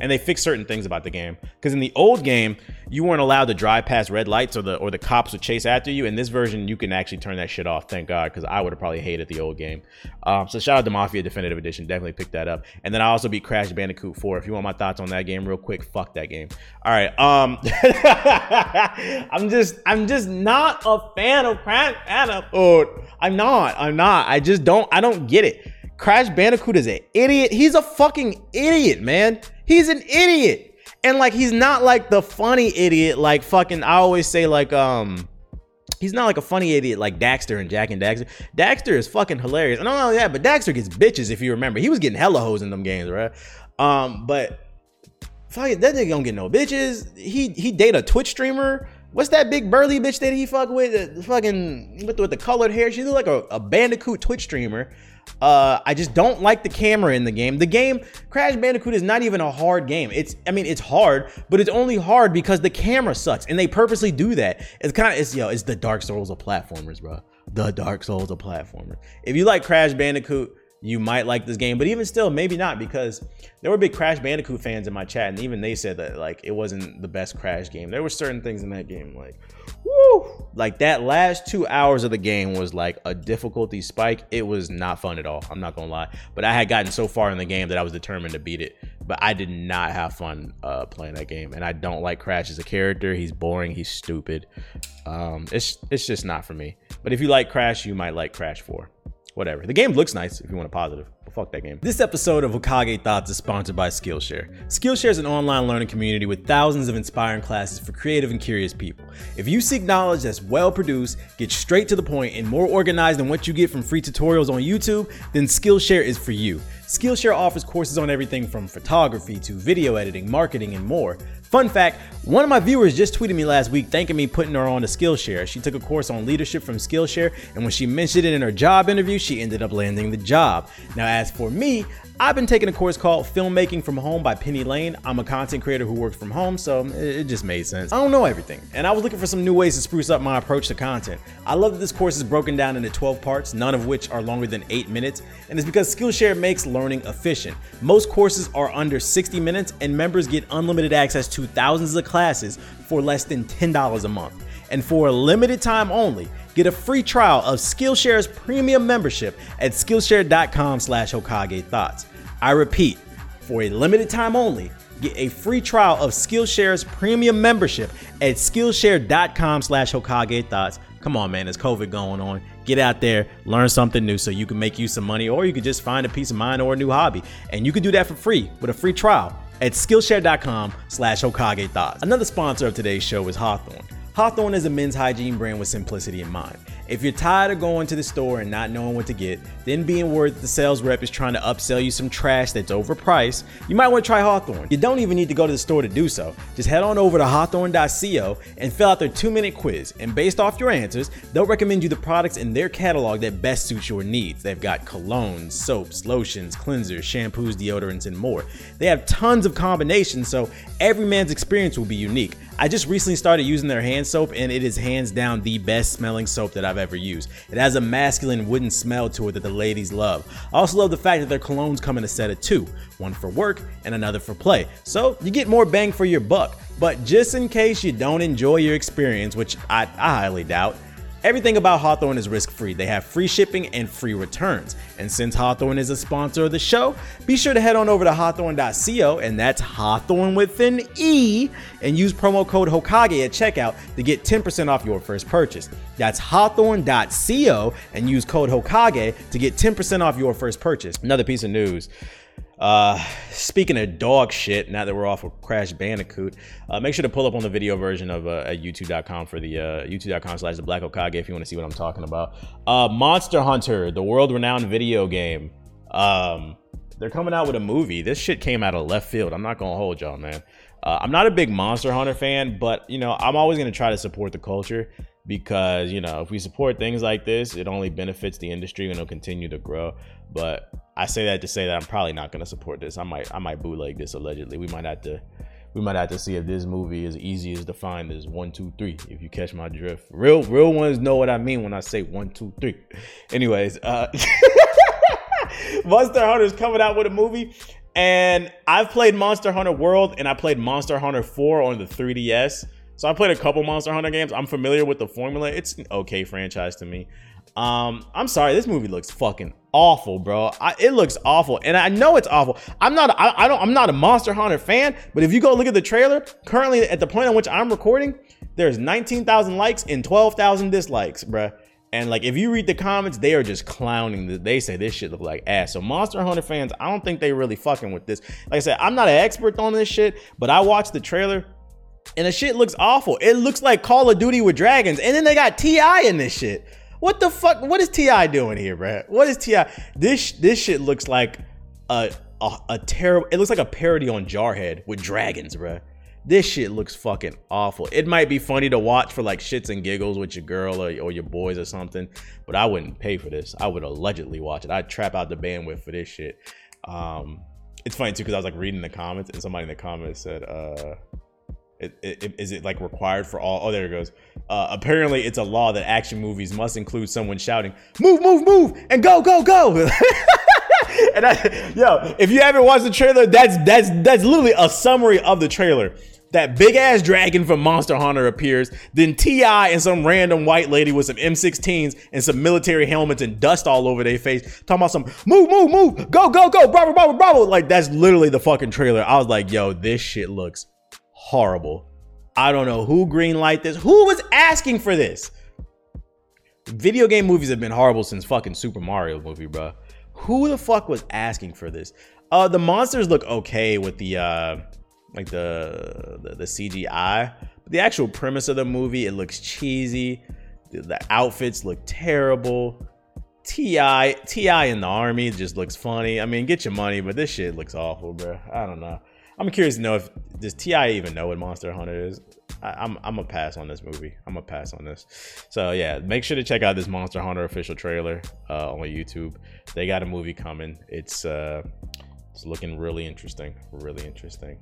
and they fixed certain things about the game. Because in the old game you weren't allowed to drive past red lights or the or the cops would chase after you. In this version you can actually turn that shit off thank god because i would have probably hated the old game. Um, so shout out to mafia definitive edition definitely pick that up. And then i also beat crash bandicoot 4 if you want my thoughts on that game real quick fuck that game. All right um i'm just i'm just not a fan of crash bandicoot. I'm not i'm not. I just don't i don't get it Crash Bandicoot is an idiot. He's a fucking idiot, man. He's an idiot. And like he's not like the funny idiot like fucking I always say like um he's not like a funny idiot like Daxter and Jak and Daxter. Daxter is fucking hilarious. I don't know that, but Daxter gets bitches if you remember. He was getting hella hoes in them games, right? Um, but fuck it, that nigga don't get no bitches. He he date a Twitch streamer. What's that big burly bitch that he fuck with? The fucking with the, with the colored hair. She look like a, a Bandicoot Twitch streamer. Uh, I just don't like the camera in the game. The game Crash Bandicoot is not even a hard game. It's I mean it's hard, but it's only hard because the camera sucks, and they purposely do that. It's kind of it's yo, it's the Dark Souls of platformers, bro. The Dark Souls of platformers. If you like Crash Bandicoot, you might like this game, but even still, maybe not because there were big Crash Bandicoot fans in my chat, and even they said that like it wasn't the best Crash game. There were certain things in that game like, woo, like that last two hours of the game was like a difficulty spike. It was not fun at all. I'm not gonna lie, but I had gotten so far in the game that I was determined to beat it. but I did not have fun uh, playing that game, and I don't like Crash as a character. He's boring. He's stupid. Um, it's it's just not for me. But if you like Crash, you might like Crash Four whatever. The game looks nice if you want a positive, but fuck that game. This episode of Hokage Thoughts is sponsored by Skillshare. Skillshare is an online learning community with thousands of inspiring classes for creative and curious people. If you seek knowledge that's well produced, get straight to the point, and more organized than what you get from free tutorials on YouTube, then Skillshare is for you. Skillshare offers courses on everything from photography to video editing, marketing, and more. Fun fact one of my viewers just tweeted me last week thanking me putting her on to Skillshare. She took a course on leadership from Skillshare, and when she mentioned it in her job interview, she ended up landing the job. Now, as for me, I've been taking a course called Filmmaking from Home by Penny Lane. I'm a content creator who works from home, so it just made sense. I don't know everything, and I was looking for some new ways to spruce up my approach to content. I love that this course is broken down into 12 parts, none of which are longer than 8 minutes, and it's because Skillshare makes learning efficient. Most courses are under 60 minutes, and members get unlimited access to thousands of classes for less than $10 a month. And for a limited time only, get a free trial of Skillshare's premium membership at Skillshare.com slash Hokage Thoughts. I repeat, for a limited time only, get a free trial of Skillshare's premium membership at Skillshare.com slash Hokage Thoughts. Come on, man, there's COVID going on. Get out there, learn something new so you can make you some money, or you can just find a peace of mind or a new hobby. And you can do that for free with a free trial at Skillshare.com slash Hokage Thoughts. Another sponsor of today's show is Hawthorne. Hawthorne is a men's hygiene brand with simplicity in mind. If you're tired of going to the store and not knowing what to get, then being worried that the sales rep is trying to upsell you some trash that's overpriced, you might want to try Hawthorne. You don't even need to go to the store to do so. Just head on over to hawthorne.co and fill out their two minute quiz. And based off your answers, they'll recommend you the products in their catalog that best suits your needs. They've got colognes, soaps, lotions, cleansers, shampoos, deodorants, and more. They have tons of combinations, so every man's experience will be unique. I just recently started using their hand soap, and it is hands down the best smelling soap that I've ever used. It has a masculine wooden smell to it that the ladies love. I also love the fact that their colognes come in a set of two one for work and another for play. So you get more bang for your buck. But just in case you don't enjoy your experience, which I, I highly doubt, Everything about Hawthorne is risk free. They have free shipping and free returns. And since Hawthorne is a sponsor of the show, be sure to head on over to hawthorne.co, and that's Hawthorne with an E, and use promo code Hokage at checkout to get 10% off your first purchase. That's hawthorne.co, and use code Hokage to get 10% off your first purchase. Another piece of news. Uh, speaking of dog shit, now that we're off of Crash Bandicoot, uh, make sure to pull up on the video version of uh, at youtube.com for the uh, youtube.com slash the Black Hokage if you want to see what I'm talking about. Uh, Monster Hunter, the world renowned video game. Um, they're coming out with a movie. This shit came out of left field. I'm not gonna hold y'all, man. Uh, I'm not a big Monster Hunter fan, but you know, I'm always gonna try to support the culture because you know, if we support things like this, it only benefits the industry and it'll continue to grow. But I say that to say that I'm probably not going to support this. I might I might bootleg this allegedly. We might have to we might have to see if this movie is easy as defined as one two three. If you catch my drift, real real ones know what I mean when I say one two three. Anyways, uh, Monster Hunter's coming out with a movie, and I've played Monster Hunter World and I played Monster Hunter 4 on the 3DS. So I played a couple Monster Hunter games. I'm familiar with the formula. It's an okay franchise to me. Um, I'm sorry, this movie looks fucking awful, bro. I, it looks awful, and I know it's awful. I'm not, I, I don't, I'm not a Monster Hunter fan, but if you go look at the trailer, currently at the point on which I'm recording, there's 19,000 likes and 12,000 dislikes, bro. And like, if you read the comments, they are just clowning. They say this shit look like ass. So Monster Hunter fans, I don't think they really fucking with this. Like I said, I'm not an expert on this shit, but I watched the trailer and the shit looks awful. It looks like Call of Duty with dragons, and then they got T.I. in this shit. What the fuck? What is T.I. doing here, bro? What is T.I.? This this shit looks like a a, a terrible. It looks like a parody on Jarhead with dragons, bro. This shit looks fucking awful. It might be funny to watch for like shits and giggles with your girl or, or your boys or something, but I wouldn't pay for this. I would allegedly watch it. I'd trap out the bandwidth for this shit. Um, it's funny too because I was like reading the comments and somebody in the comments said, uh, is it like required for all? Oh, there it goes. Uh, apparently, it's a law that action movies must include someone shouting, "Move, move, move!" and go, go, go. and I, yo, if you haven't watched the trailer, that's that's that's literally a summary of the trailer. that big ass dragon from Monster Hunter appears. Then T.I. and some random white lady with some M16s and some military helmets and dust all over their face, talking about some move, move, move, go, go, go, bravo, bravo, bravo. Like that's literally the fucking trailer. I was like, yo, this shit looks horrible. I don't know who greenlight this. Who was asking for this? Video game movies have been horrible since fucking Super Mario movie, bro. Who the fuck was asking for this? Uh, the monsters look okay with the uh, like the, the the, CGI. But the actual premise of the movie, it looks cheesy. The, the outfits look terrible. T.I. T.I. in the army just looks funny. I mean, get your money, but this shit looks awful, bro. I don't know. I'm curious to know if does T.I. even know what Monster Hunter is. I, I'm I'm a pass on this movie. I'm a pass on this. So yeah, make sure to check out this Monster Hunter official trailer uh, on YouTube. They got a movie coming. It's uh, it's looking really interesting. Really interesting.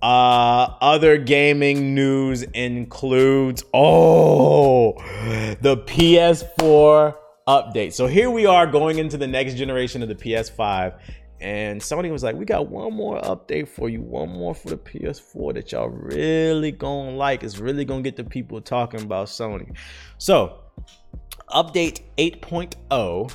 Uh, other gaming news includes oh the PS4 update. So here we are going into the next generation of the PS5, and somebody was like, "We got one more update for you, one more for the PS4 that y'all really gonna like. It's really gonna get the people talking about Sony." So, update 8.0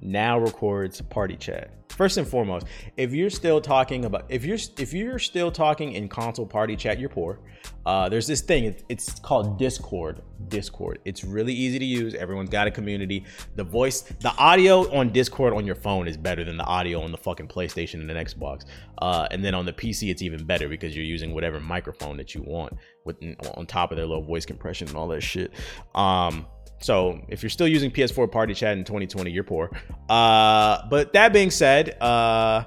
now records party chat first and foremost, if you're still talking about if you're if you're still talking in console party chat, you're poor. Uh, there's this thing. it's called Discord. Discord. It's really easy to use. Everyone's got a community. The voice, the audio on Discord on your phone is better than the audio on the fucking PlayStation and an Xbox. Uh, and then on the PC, it's even better because you're using whatever microphone that you want with on top of their low voice compression and all that shit. Um, so if you're still using PS4 Party Chat in 2020, you're poor. Uh, but that being said, uh,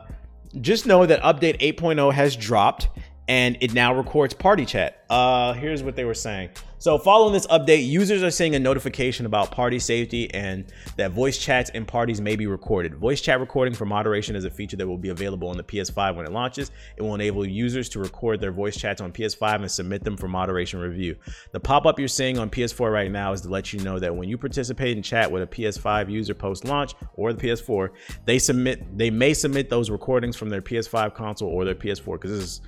just know that update 8.0 has dropped and it now records party chat. Uh, here's what they were saying. So, following this update, users are seeing a notification about party safety and that voice chats in parties may be recorded. Voice chat recording for moderation is a feature that will be available on the PS5 when it launches. It will enable users to record their voice chats on PS5 and submit them for moderation review. The pop up you're seeing on PS4 right now is to let you know that when you participate in chat with a PS5 user post launch or the PS4, they submit they may submit those recordings from their PS5 console or their PS4 because this is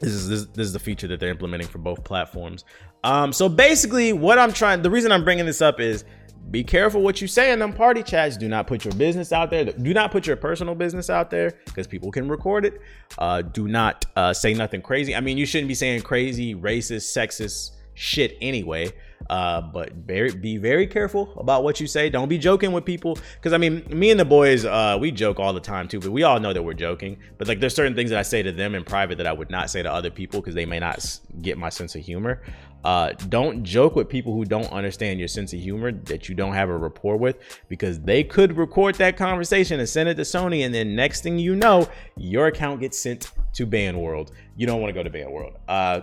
this is this, this, is the feature that they're implementing for both platforms. Um, so basically, what I'm trying, the reason I'm bringing this up is be careful what you say in them party chats. Do not put your business out there. Do not put your personal business out there because people can record it. Uh, do not uh, say nothing crazy. I mean, you shouldn't be saying crazy, racist, sexist shit anyway. Uh, but very, be very careful about what you say. Don't be joking with people. Cause I mean, me and the boys, uh, we joke all the time too, but we all know that we're joking. But like, there's certain things that I say to them in private that I would not say to other people because they may not get my sense of humor. Uh, don't joke with people who don't understand your sense of humor that you don't have a rapport with because they could record that conversation and send it to Sony, and then next thing you know, your account gets sent to Ban World. You don't want to go to Ban World. Uh,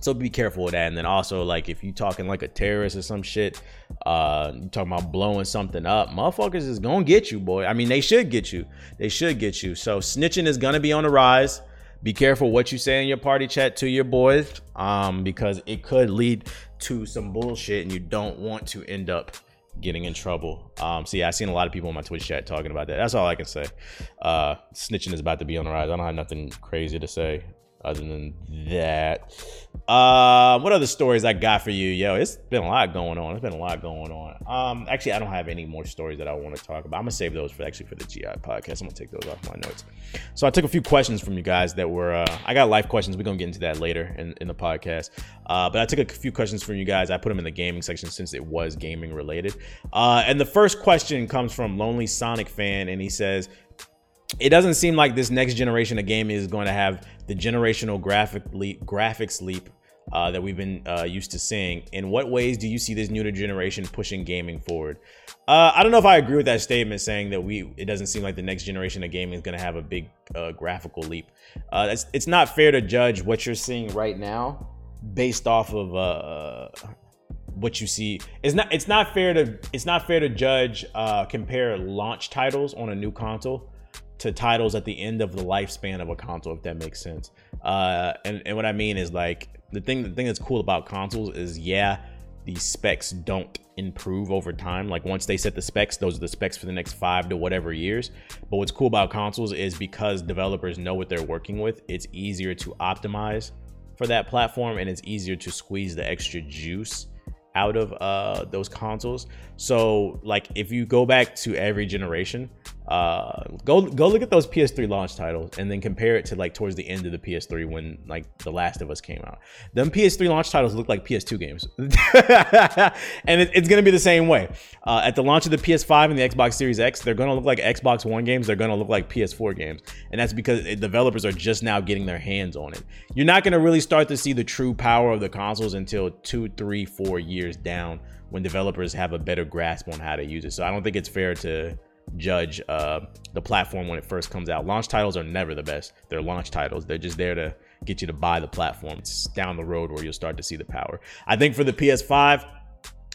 so be careful with that. And then also, like, if you talking like a terrorist or some shit, uh, you talking about blowing something up, motherfuckers is gonna get you, boy. I mean, they should get you. They should get you. So snitching is gonna be on the rise. Be careful what you say in your party chat to your boys, um, because it could lead to some bullshit, and you don't want to end up getting in trouble. Um, see, I've seen a lot of people in my Twitch chat talking about that. That's all I can say. Uh, snitching is about to be on the rise. I don't have nothing crazy to say other than that. Uh, what other stories I got for you? Yo, it's been a lot going on. It's been a lot going on. Um, actually, I don't have any more stories that I want to talk about. I'm gonna save those for actually for the GI podcast. I'm gonna take those off my notes. So I took a few questions from you guys that were. Uh, I got life questions. We're gonna get into that later in, in the podcast. Uh, but I took a few questions from you guys. I put them in the gaming section since it was gaming related. Uh, and the first question comes from Lonely Sonic fan, and he says, it doesn't seem like this next generation of gaming is going to have the generational graphic leap, graphics leap uh, that we've been uh, used to seeing. In what ways do you see this newer generation pushing gaming forward? Uh, I don't know if I agree with that statement saying that we it doesn't seem like the next generation of gaming is going to have a big uh, graphical leap. Uh, it's, it's not fair to judge what you're seeing right now based off of uh, what you see. It's not it's not fair to it's not fair to judge compare launch titles on a new console to titles at the end of the lifespan of a console, if that makes sense. Uh, and, and what I mean is like the thing the thing that's cool about consoles is yeah, the specs don't improve over time. Like once they set the specs, those are the specs for the next five to whatever years. But what's cool about consoles is because developers know what they're working with, it's easier to optimize for that platform and it's easier to squeeze the extra juice out of uh, those consoles. So like if you go back to every generation, uh, go go look at those PS3 launch titles and then compare it to like towards the end of the PS3 when like The Last of Us came out. Them PS3 launch titles look like PS2 games, and it, it's gonna be the same way. Uh, at the launch of the PS5 and the Xbox Series X, they're gonna look like Xbox One games. They're gonna look like PS4 games, and that's because developers are just now getting their hands on it. You're not gonna really start to see the true power of the consoles until two, three, four years down when developers have a better grasp on how to use it. So I don't think it's fair to judge uh, the platform when it first comes out. Launch titles are never the best. They're launch titles. They're just there to get you to buy the platform. It's down the road where you'll start to see the power. I think for the PS5,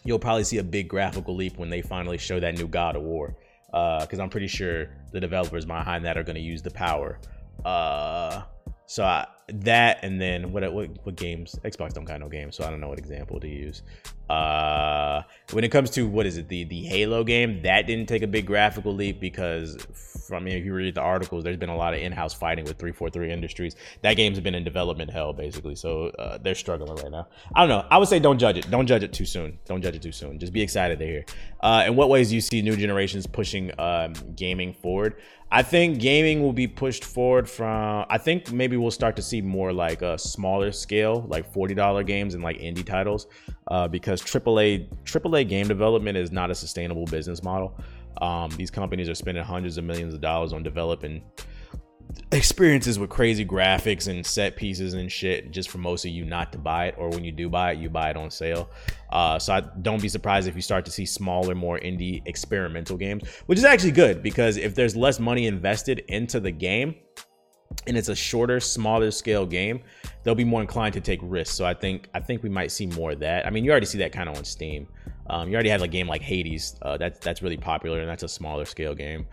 you'll probably see a big graphical leap when they finally show that new God of War. Because uh, I'm pretty sure the developers behind that are going to use the power. Uh, so I, that and then what, what what games? Xbox don't got no games, so I don't know what example to use. Uh, when it comes to what is it the the Halo game, that didn't take a big graphical leap because from I mean, if you read the articles, there's been a lot of in-house fighting with 343 Industries. That game's been in development hell basically, so uh, they're struggling right now. I don't know. I would say don't judge it. Don't judge it too soon. Don't judge it too soon. Just be excited to hear. Uh, in what ways do you see new generations pushing um, gaming forward? I think gaming will be pushed forward from. I think maybe we'll start to see more like a smaller scale, like forty dollar games and like indie titles, uh, because AAA AAA game development is not a sustainable business model. Um, these companies are spending hundreds of millions of dollars on developing experiences with crazy graphics and set pieces and shit just for most of you not to buy it or when you do buy it you buy it on sale uh, so I, don't be surprised if you start to see smaller more indie experimental games which is actually good because if there's less money invested into the game and it's a shorter smaller scale game they'll be more inclined to take risks so i think i think we might see more of that i mean you already see that kind of on steam um, you already have a game like hades uh, that's that's really popular and that's a smaller scale game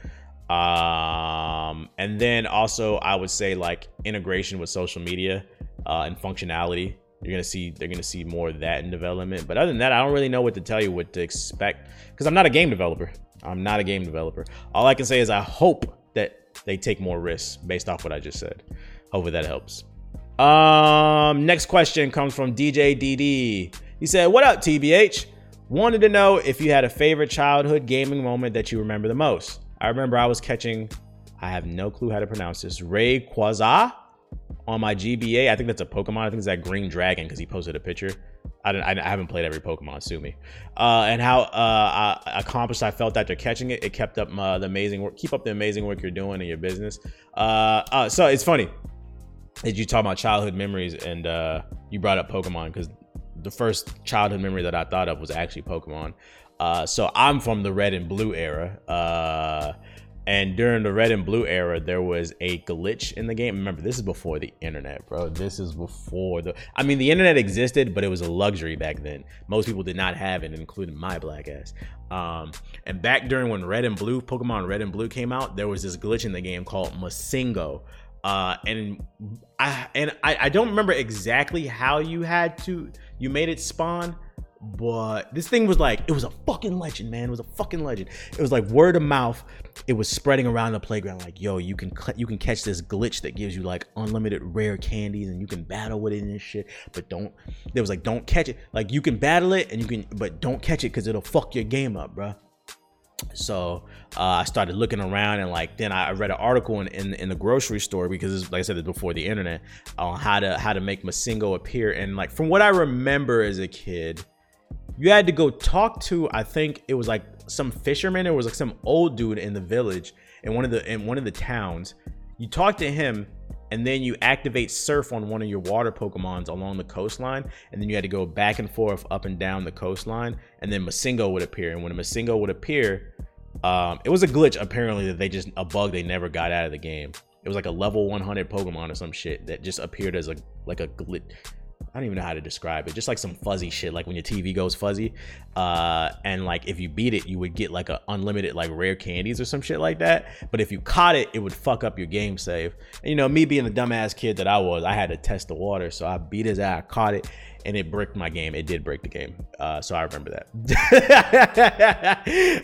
um, and then also I would say like integration with social media uh, and functionality. You're gonna see they're gonna see more of that in development. But other than that, I don't really know what to tell you, what to expect, because I'm not a game developer. I'm not a game developer. All I can say is I hope they take more risks based off what I just said. Hopefully that helps. Um, next question comes from DJ DD. He said, "What up, TBH? Wanted to know if you had a favorite childhood gaming moment that you remember the most." I remember I was catching, I have no clue how to pronounce this, Rayquaza on my GBA. I think that's a Pokemon. I think it's that green dragon because he posted a picture. I, I, I, haven't played every Pokemon, sue me. Uh, and how uh, accomplished I felt after catching it. It kept up uh, the amazing work. Keep up the amazing work you're doing in your business. Uh, uh, so it's funny that you talk about childhood memories and uh, you brought up Pokemon because the first childhood memory that I thought of was actually Pokemon. So I'm from the red and blue era. And during the red and blue era, there was a glitch in the game. Remember, this is before the internet, bro. This is before the. I mean, the internet existed, but it was a luxury back then. Most people did not have it, including my black ass. Um, and back during when Red and Blue, Pokemon Red and Blue came out, there was this glitch in the game called MissingNo. Uh, and I and I, I don't remember exactly how you had to you made it spawn, but this thing was like it was a fucking legend man. It was a fucking legend. It was like word of mouth. It was spreading around the playground like yo you can you can catch this glitch that gives you like unlimited rare candies and you can battle with it and shit but don't there was like don't catch it. Like you can battle it and you can but don't catch it because it'll fuck your game up bro so uh, I started looking around and like then I read an article in, in, in the grocery store because like I said it's before the internet on how to how to make MissingNo appear. And like from what I remember as a kid you had to go talk to I think it was like some fisherman. It was like some old dude in the village in one of the in one of the towns. You talk to him, and then you activate surf on one of your water Pokemons along the coastline, and then you had to go back and forth up and down the coastline, and then MissingNo would appear. And when a MissingNo would appear, um, it was a glitch apparently that they just a bug they never got out of the game. It was like a level 100 Pokemon or some shit that just appeared as a like a glitch I don't even know how to describe it. Just like some fuzzy shit, like when your TV goes fuzzy. Uh, and like if you beat it, you would get like a unlimited like rare candies or some shit like that. But if you caught it, it would fuck up your game save. And you know, me being the dumbass kid that I was, I had to test the water. So I beat his ass, I caught it, and it bricked my game. It did break the game, uh, so I remember that.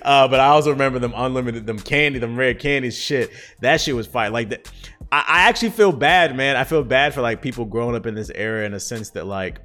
uh, but I also remember them unlimited, them candy, them rare candies. Shit, that shit was fire. Like I, I actually feel bad, man. I feel bad for like people growing up in this era in a sense that like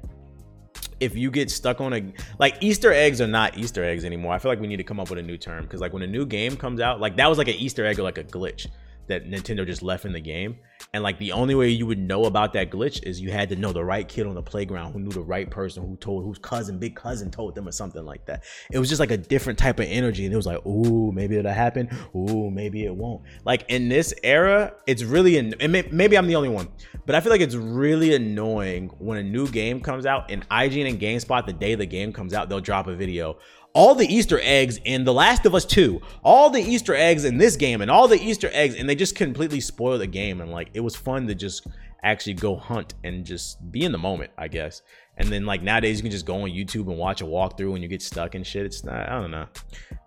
if you get stuck on a like Easter eggs are not Easter eggs anymore. I feel like we need to come up with a new term because like when a new game comes out, like that was like an Easter egg or like a glitch that Nintendo just left in the game. And like the only way you would know about that glitch is you had to know the right kid on the playground who knew the right person who told whose cousin, big cousin told them or something like that. It was just like a different type of energy. And it was like, ooh, maybe it'll happen. Ooh, maybe it won't. Like in this era, it's really, an, maybe I'm the only one, but I feel like it's really annoying when a new game comes out and IGN and GameSpot, the day the game comes out, they'll drop a video all the Easter eggs in The Last of Us 2, all the Easter eggs in this game, and all the Easter eggs, and they just completely spoil the game. And like, it was fun to just actually go hunt and just be in the moment, I guess. And then like nowadays, you can just go on YouTube and watch a walkthrough, and you get stuck and shit. It's not, I don't know.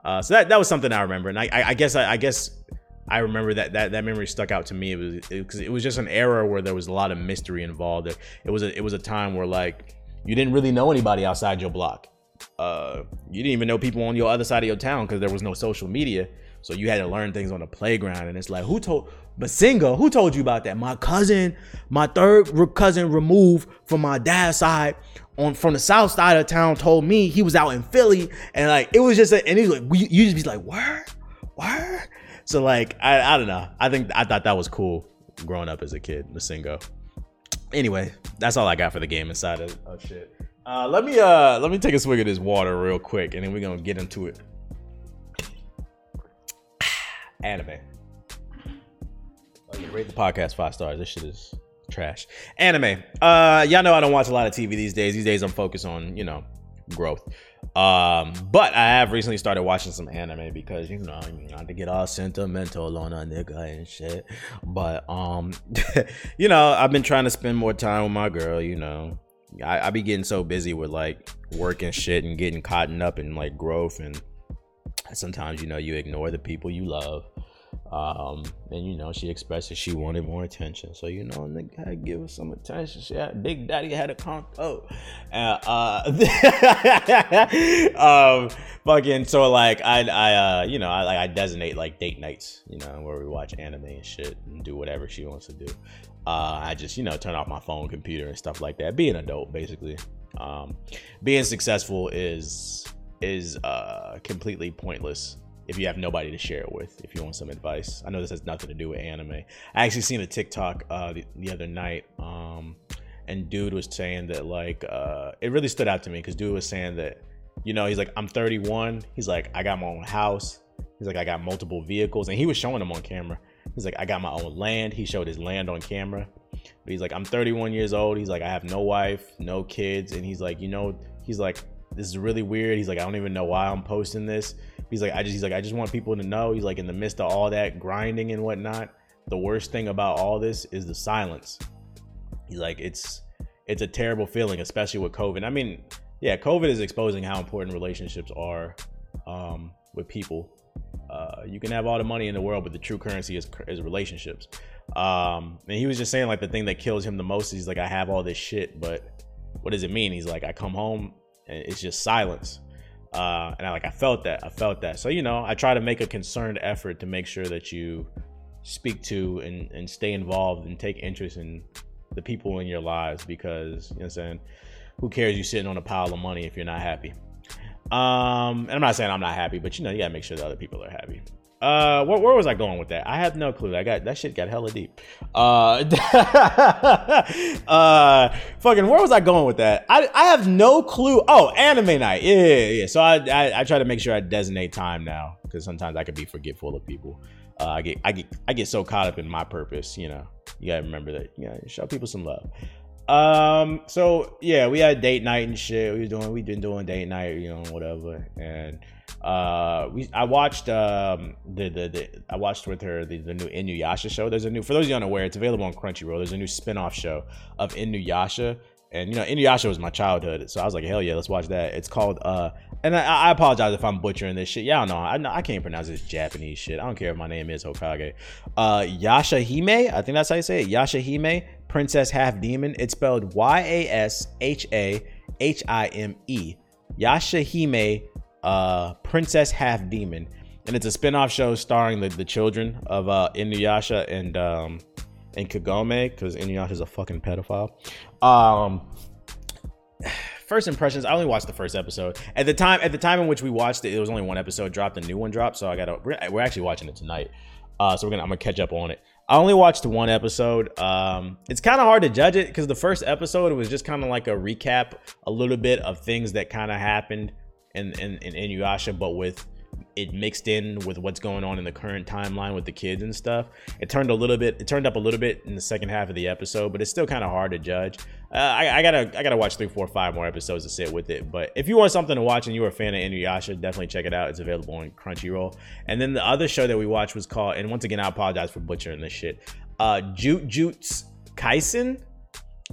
Uh, so that that was something I remember, and I I, I guess I, I, guess. I remember that, that that memory stuck out to me. It was because it, it was just an era where there was a lot of mystery involved. It was a it was a time where like you didn't really know anybody outside your block uh, you didn't even know people on your other side of your town because there was no social media. So you had to learn things on the playground. And it's like, who told Basinga, who told you about that? My cousin, my third cousin removed from my dad's side on from the south side of town told me he was out in Philly. And like it was just a, and he's like, you just be like, where? Where? So like I, I don't know. I think I thought that was cool growing up as a kid, Basingo. Anyway, that's all I got for the game inside of, of shit. Uh, let me uh let me take a swig of this water real quick, and then we're gonna get into it. Anime. Oh, rate the podcast five stars. This shit is trash. Anime. Uh, y'all know I don't watch a lot of TV these days. These days I'm focused on you know growth. Um, but I have recently started watching some anime because you know, I mean, not to get all sentimental on a nigga and shit. But um, you know, I've been trying to spend more time with my girl. You know, I, I be getting so busy with like work and shit and getting caught up in like growth and sometimes you know you ignore the people you love um and you know she expressed that she wanted more attention. So you know nigga had to give her some attention. She had big daddy had a con oh uh, uh um fucking so like i i uh you know i like i designate like date nights you know where we watch anime and shit and do whatever she wants to do. Uh, I just, you know, turn off my phone, computer, and stuff like that. Be an adult, basically. Um, being successful is is uh, completely pointless if you have nobody to share it with. If you want some advice, I know this has nothing to do with anime. I actually seen a TikTok uh, the, the other night, um, and dude was saying that like uh, it really stood out to me because dude was saying that you know he's like I'm 31. He's like I got my own house. He's like I got multiple vehicles, and he was showing them on camera. He's like, I got my own land. He showed his land on camera. But he's like, I'm 31 years old. He's like, I have no wife, no kids. And he's like, you know, he's like, this is really weird. He's like, I don't even know why I'm posting this. He's like, I just, he's like, I just want people to know. He's like, in the midst of all that grinding and whatnot, the worst thing about all this is the silence. He's like, it's, it's a terrible feeling, especially with COVID. I mean, yeah, COVID is exposing how important relationships are um, with people uh, you can have all the money in the world, but the true currency is, is relationships. Um, and he was just saying like the thing that kills him the most is like I have all this shit, but what does it mean? He's like I come home and it's just silence. Uh, and I like I felt that I felt that. So you know I try to make a concerned effort to make sure that you speak to and, and stay involved and take interest in the people in your lives because you know what I'm saying who cares you sitting on a pile of money if you're not happy. Um, and I'm not saying I'm not happy, but you know, you gotta make sure the other people are happy. Uh, where, where was I going with that? I have no clue. I got that shit got hella deep. Uh, uh, fucking, where was I going with that? I, I have no clue. Oh, anime night. Yeah, yeah, yeah. So I, I, I try to make sure I designate time now because sometimes I can be forgetful of people. Uh, I get, I get, I get so caught up in my purpose. You know, you gotta remember that. You know, show people some love. Um, so yeah, we had date night and shit. We was doing, we been doing date night, you know, whatever. And uh, we, I watched um the the, the I watched with her the, the new Inuyasha show. There's a new for those of you unaware, it's available on Crunchyroll. There's a new spin-off show of Inuyasha. And you know, Inuyasha was my childhood, so I was like, hell yeah, let's watch that. It's called uh, and I, I apologize if I'm butchering this shit. Y'all know I, I can't pronounce this Japanese shit. I don't care if my name is Hokage. Uh, Yashahime I think that's how you say it. Yashahime Princess Half Demon. It's spelled Y A S H Uh, Princess Half Demon. And it's a spin-off show starring the, the children of uh, Inuyasha and um, and Kagome, because Inuyasha's a fucking pedophile. Um, first impressions i only watched the first episode. At the time at the time in which we watched it it was only one episode dropped a new one dropped so i gotta we're, we're actually watching it tonight. Uh, so we're gonna i'm gonna catch up on it. I only watched one episode. Um, it's kind of hard to judge it because the first episode was just kind of like a recap a little bit of things that kind of happened in in, in inuyasha but with it mixed in with what's going on in the current timeline with the kids and stuff. It turned a little bit, it turned up a little bit in the second half of the episode, but it's still kind of hard to judge. Uh, I, I, gotta, I gotta watch three, four, five more episodes to sit with it. But if you want something to watch and you're a fan of Inuyasha, definitely check it out. It's available on Crunchyroll. And then the other show that we watched was called, and once again, I apologize for butchering this shit. Uh, Jujutsu Kaisen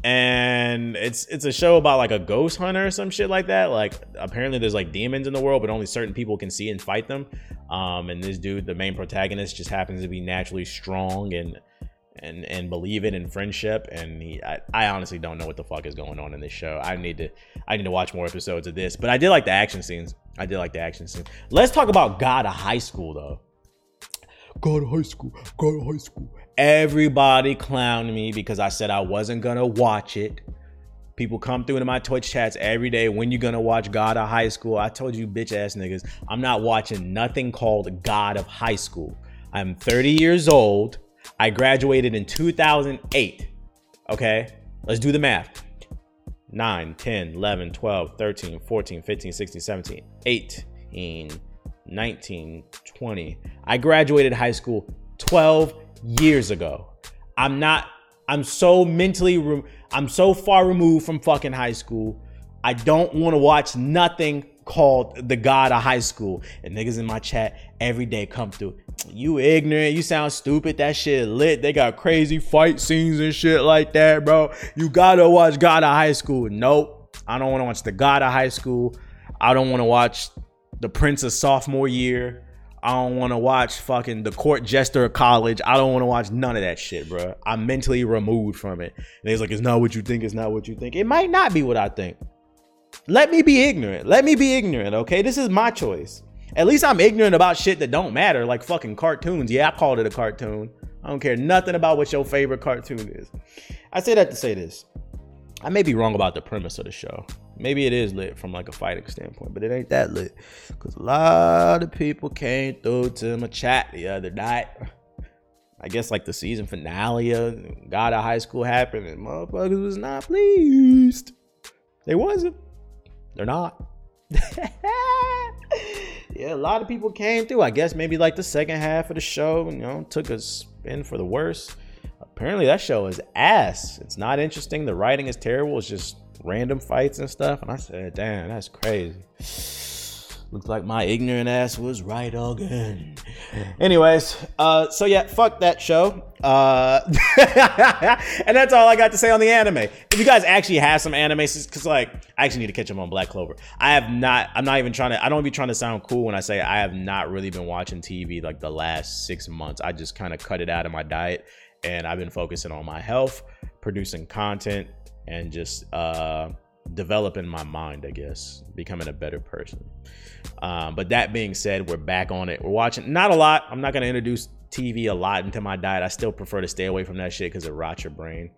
and it's it's a show about like a ghost hunter or some shit like that. Like apparently there's like demons in the world, but only certain people can see and fight them. Um, and this dude, the main protagonist, just happens to be naturally strong and and and believe it in friendship. And he, I, I honestly don't know what the fuck is going on in this show. I need to I need to watch more episodes of this. But I did like the action scenes. I did like the action scenes. Let's talk about God of High School though. God of High School, God of High School. Everybody clowned me because I said I wasn't gonna watch it. People come through into my Twitch chats every day. When you gonna watch God of High School? I told you, bitch ass niggas, I'm not watching nothing called God of High School. I'm 30 years old. I graduated in 2008. Okay, let's do the math. 9, 10, 11, 12, 13, 14, 15, 16, 17, 18, 19, 20. I graduated high school 12 years ago. I'm not, I'm so mentally, re- I'm so far removed from fucking high school. I don't want to watch nothing called the god of high school. And niggas in my chat every day come through. You ignorant, you sound stupid. That shit lit. They got crazy fight scenes and shit like that, bro. You gotta watch God of High School. Nope. I don't want to watch the God of High School. I don't want to watch the Prince of Sophomore Year. I don't want to watch fucking the court jester of college. I don't want to watch none of that shit, bro. I'm mentally removed from it. And he's like, it's not what you think. It's not what you think. It might not be what I think. Let me be ignorant. Let me be ignorant, okay? This is my choice. At least I'm ignorant about shit that don't matter, like fucking cartoons. Yeah, I called it a cartoon. I don't care nothing about what your favorite cartoon is. I say that to say this. I may be wrong about the premise of the show. Maybe it is lit from like a fighting standpoint, but it ain't that lit. Cause a lot of people came through to my chat the other night. I guess like the season finale of God of High School happened, and motherfuckers was not pleased. They wasn't. They're not. yeah, a lot of people came through. I guess maybe like the second half of the show, you know, took a spin for the worse. Apparently that show is ass. It's not interesting. The writing is terrible. It's just random fights and stuff. And I said, damn, that's crazy. Looks like my ignorant ass was right again. Anyways, uh, so yeah, fuck that show. Uh, and that's all I got to say on the anime. If you guys actually have some anime, because like I actually need to catch them on Black Clover. I have not. I'm not even trying to. I don't be trying to sound cool when I say I have not really been watching TV like the last six months. I just kind of cut it out of my diet, and I've been focusing on my health, producing content, and just uh, developing my mind, I guess, becoming a better person. Um, but that being said, we're back on it. We're watching not a lot. I'm not gonna introduce TV a lot into my diet. I still prefer to stay away from that shit because it rots your brain.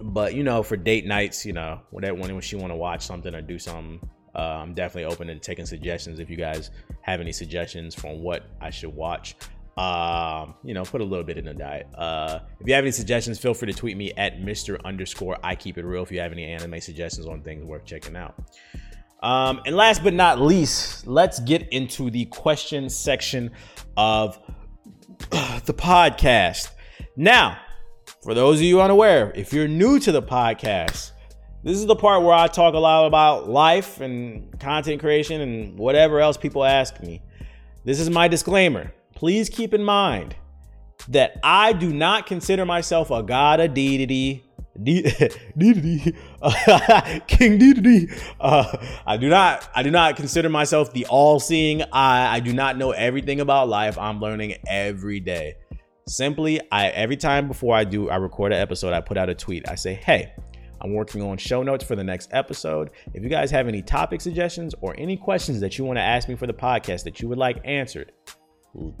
But you know, for date nights, you know, when when she want to watch something or do something, uh, I'm definitely open to taking suggestions. If you guys have any suggestions from what I should watch, um, you know, put a little bit in the diet. Uh, if you have any suggestions, feel free to tweet me at Mr. underscore I keep it real. If you have any anime suggestions on things worth checking out. Um, and last but not least, let's get into the question section of the podcast. Now, for those of you unaware, if you're new to the podcast, this is the part where I talk a lot about life and content creation and whatever else people ask me. This is my disclaimer please keep in mind that I do not consider myself a god of deity. Deity, King Deity. Uh, I do not. I do not consider myself the all-seeing eye. I do not know everything about life. I'm learning every day. Simply, I every time before I do, I record an episode. I put out a tweet. I say, "Hey, I'm working on show notes for the next episode. If you guys have any topic suggestions or any questions that you want to ask me for the podcast that you would like answered,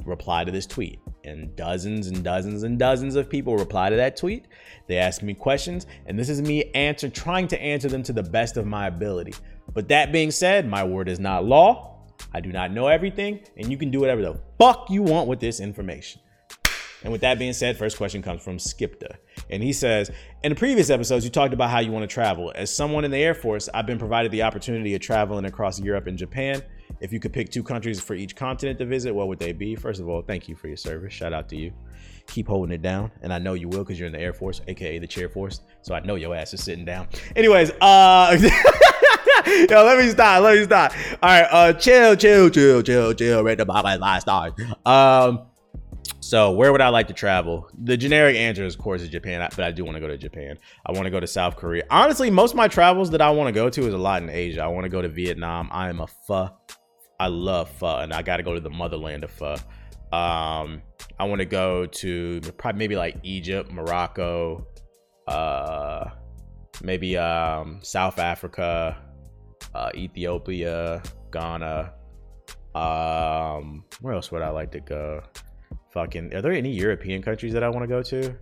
reply to this tweet. And dozens and dozens and dozens of people reply to that tweet. They ask me questions, and this is me answer trying to answer them to the best of my ability. But that being said, my word is not law. I do not know everything, and you can do whatever the fuck you want with this information. And with that being said, first question comes from Skipta. And he says, In the previous episodes, you talked about how you want to travel. As someone in the Air Force, I've been provided the opportunity of traveling across Europe and Japan. If you could pick two countries for each continent to visit, what would they be? First of all, thank you for your service. Shout out to you. Keep holding it down. And I know you will because you're in the Air Force, aka the Chair Force. So I know your ass is sitting down. Anyways, uh Yo, let me stop. Let me stop. All right, uh chill, chill, chill, chill, chill. Right about my last stars. Um so where would I like to travel? The generic answer, is, of course, is Japan, but I do want to go to Japan. I want to go to South Korea. Honestly, most of my travels that I want to go to is a lot in Asia. I want to go to Vietnam. I am a pho I love pho, and I got to go to the motherland of pho. Um, I want to go to probably maybe like Egypt, Morocco, uh, maybe um, South Africa, uh, Ethiopia, Ghana. Um, where else would I like to go? Fucking, are there any European countries that I want to go to?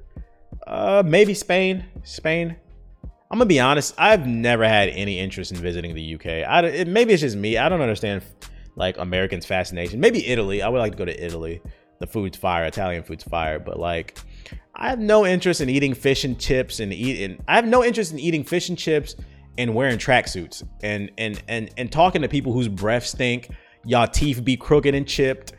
Uh, maybe Spain. Spain. I'm gonna be honest. I've never had any interest in visiting the UK. I, it, maybe it's just me. I don't understand like Americans' fascination. Maybe Italy. I would like to go to Italy. The food's fire. Italian food's fire. But like, I have no interest in eating fish and chips and eating. I have no interest in eating fish and chips and wearing tracksuits and and and and talking to people whose breath stink. Y'all teeth be crooked and chipped.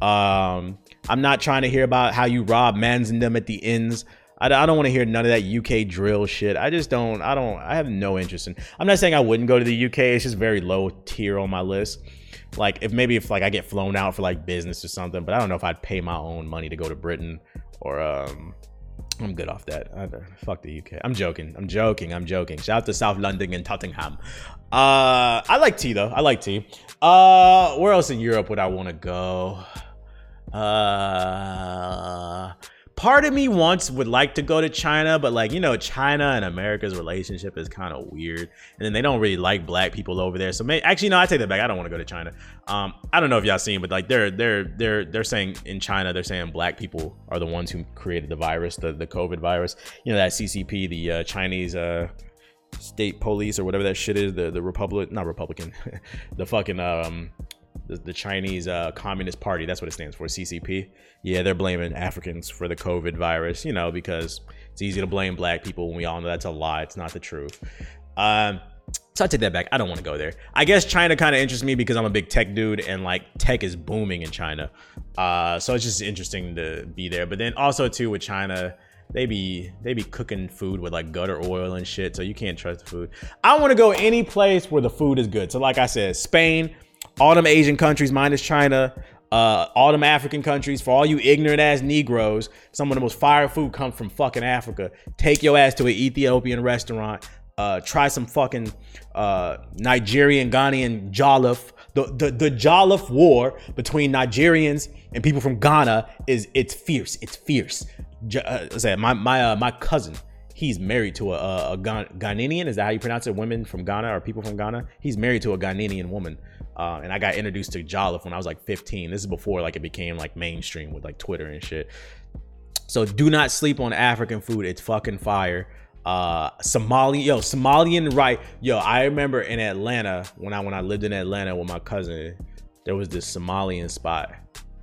Um, I'm not trying to hear about how you rob mans and them at the ends. I, I don't want to hear none of that UK drill shit. I just don't. I don't. I have no interest in. I'm not saying I wouldn't go to the UK. It's just very low tier on my list like if maybe if like I get flown out for like business or something, but I don't know if I'd pay my own money to go to Britain or um I'm good off that. I, fuck the UK. I'm joking. I'm joking. I'm joking. Shout out to South London and Tottenham. Uh, I like tea though. I like tea. Uh, where else in Europe would I want to go? Uh, part of me wants would like to go to China, but like you know, China and America's relationship is kind of weird, and then they don't really like black people over there. So may, actually, no, I take that back. I don't want to go to China. Um, I don't know if y'all seen, but like they're they're they're they're saying in China, they're saying black people are the ones who created the virus, the the COVID virus. You know that CCP, the uh, Chinese. Uh, state police or whatever that shit is the the republic not republican the fucking um the, Chinese uh, Communist Party. That's what it stands for, CCP. Yeah, they're blaming Africans for the COVID virus, you know, because it's easy to blame black people when we all know that's a lie. It's not the truth. Um, so I take that back. I don't want to go there. I guess China kind of interests me because I'm a big tech dude and like tech is booming in China. Uh, so it's just interesting to be there. But then also too with China, they be they be cooking food with like gutter oil and shit, so you can't trust the food. I want to go any place where the food is good. So like I said, Spain, all them Asian countries minus China, uh, all them African countries, for all you ignorant ass Negroes, some of the most fire food comes from fucking Africa. Take your ass to an Ethiopian restaurant. Uh, try some fucking uh, Nigerian, Ghanaian jollof. The, the the jollof war between Nigerians and people from Ghana is it's fierce. It's fierce. J- uh, my my uh, my cousin, he's married to a, a, a Ghanaian. Is that how you pronounce it? Women from Ghana or people from Ghana? He's married to a Ghanaian woman. Uh, and I got introduced to jollof when I was like 15. This is before like it became like mainstream with like Twitter and shit. So do not sleep on African food. It's fucking fire. Uh, Somali, yo, Somalian right. Yo, I remember in Atlanta when I when I lived in Atlanta with my cousin, there was this Somalian spot.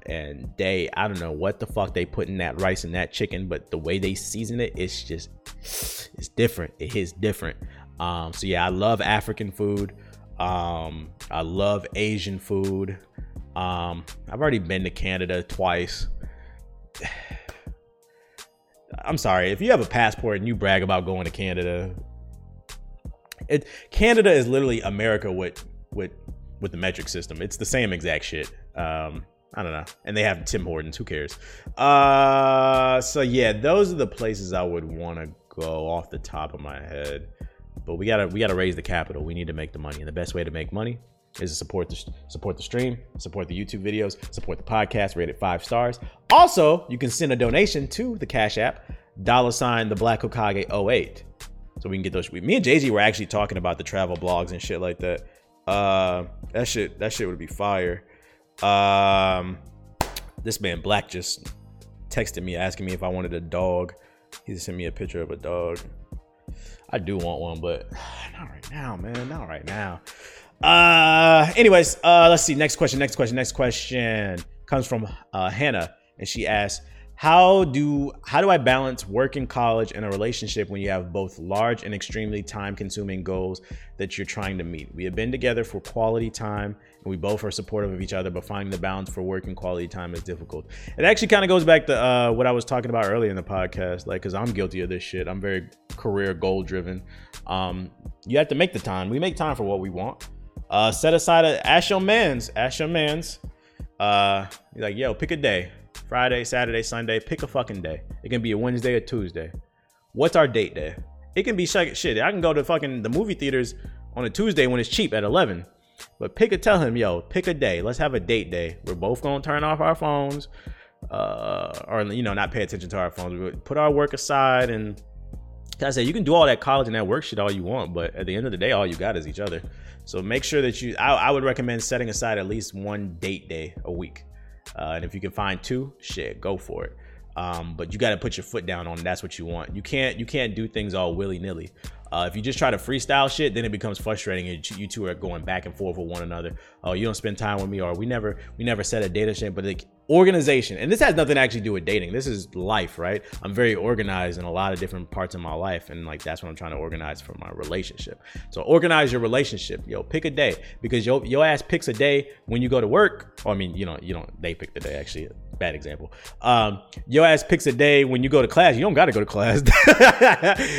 And they, I don't know what the fuck they put in that rice and that chicken, but the way they season it, it's just, it's different. It hits different. Um, so yeah, I love African food. Um, I love Asian food. Um, I've already been to Canada twice. I'm sorry if you have a passport and you brag about going to Canada. It Canada is literally America with with with the metric system. It's the same exact shit. Um, I don't know. And they have Tim Hortons. Who cares? Uh, so yeah, those are the places I would want to go off the top of my head. But we gotta we gotta raise the capital. We need to make the money, and the best way to make money is to support the support the stream, support the YouTube videos, support the podcast, rate it five stars. Also, you can send a donation to the Cash App, dollar sign the Black Hokage 08. so we can get those. Me and Jay Z were actually talking about the travel blogs and shit like that. Uh, that shit, that shit would be fire. Um, this man Black just texted me asking me if I wanted a dog. He sent me a picture of a dog. I do want one, but not right now, man. Not right now. Uh, anyways, uh, let's see. Next question. Next question. Next question comes from uh, Hannah, and she asks, how do how do I balance work in college and a relationship when you have both large and extremely time-consuming goals that you're trying to meet? We have been together for quality time and we both are supportive of each other, but finding the balance for work and quality time is difficult. It actually kind of goes back to uh, what I was talking about earlier in the podcast, like because I'm guilty of this shit. I'm very career goal driven. Um, you have to make the time. We make time for what we want. Uh, set aside a ask your mans, ask your mans. Uh, like yo, pick a day Friday, Saturday, Sunday, pick a fucking day. It can be a Wednesday or Tuesday. What's our date day? It can be shit. I can go to fucking the movie theaters on a Tuesday when it's cheap at 11. But pick a tell him, yo, pick a day. Let's have a date day. We're both gonna turn off our phones, uh, or you know, not pay attention to our phones. We put our work aside, and I say you can do all that college and that work shit all you want, but at the end of the day, all you got is each other. So make sure that you. I, I would recommend setting aside at least one date day a week. Uh, and if you can find two, shit, go for it. Um, but you got to put your foot down on that's what you want. You can't you can't do things all willy nilly. Uh, if you just try to freestyle shit, then it becomes frustrating, and you two are going back and forth with one another. Oh, you don't spend time with me, or we never we never set a data shit. But like organization, and this has nothing to actually do with dating. This is life, right? I'm very organized in a lot of different parts of my life, and like that's what I'm trying to organize for my relationship. So organize your relationship. Yo, pick a day because your your ass picks a day when you go to work. Or I mean, you know, you don't. They pick the day actually bad example. Um, your ass picks a day when you go to class. You don't got to go to class.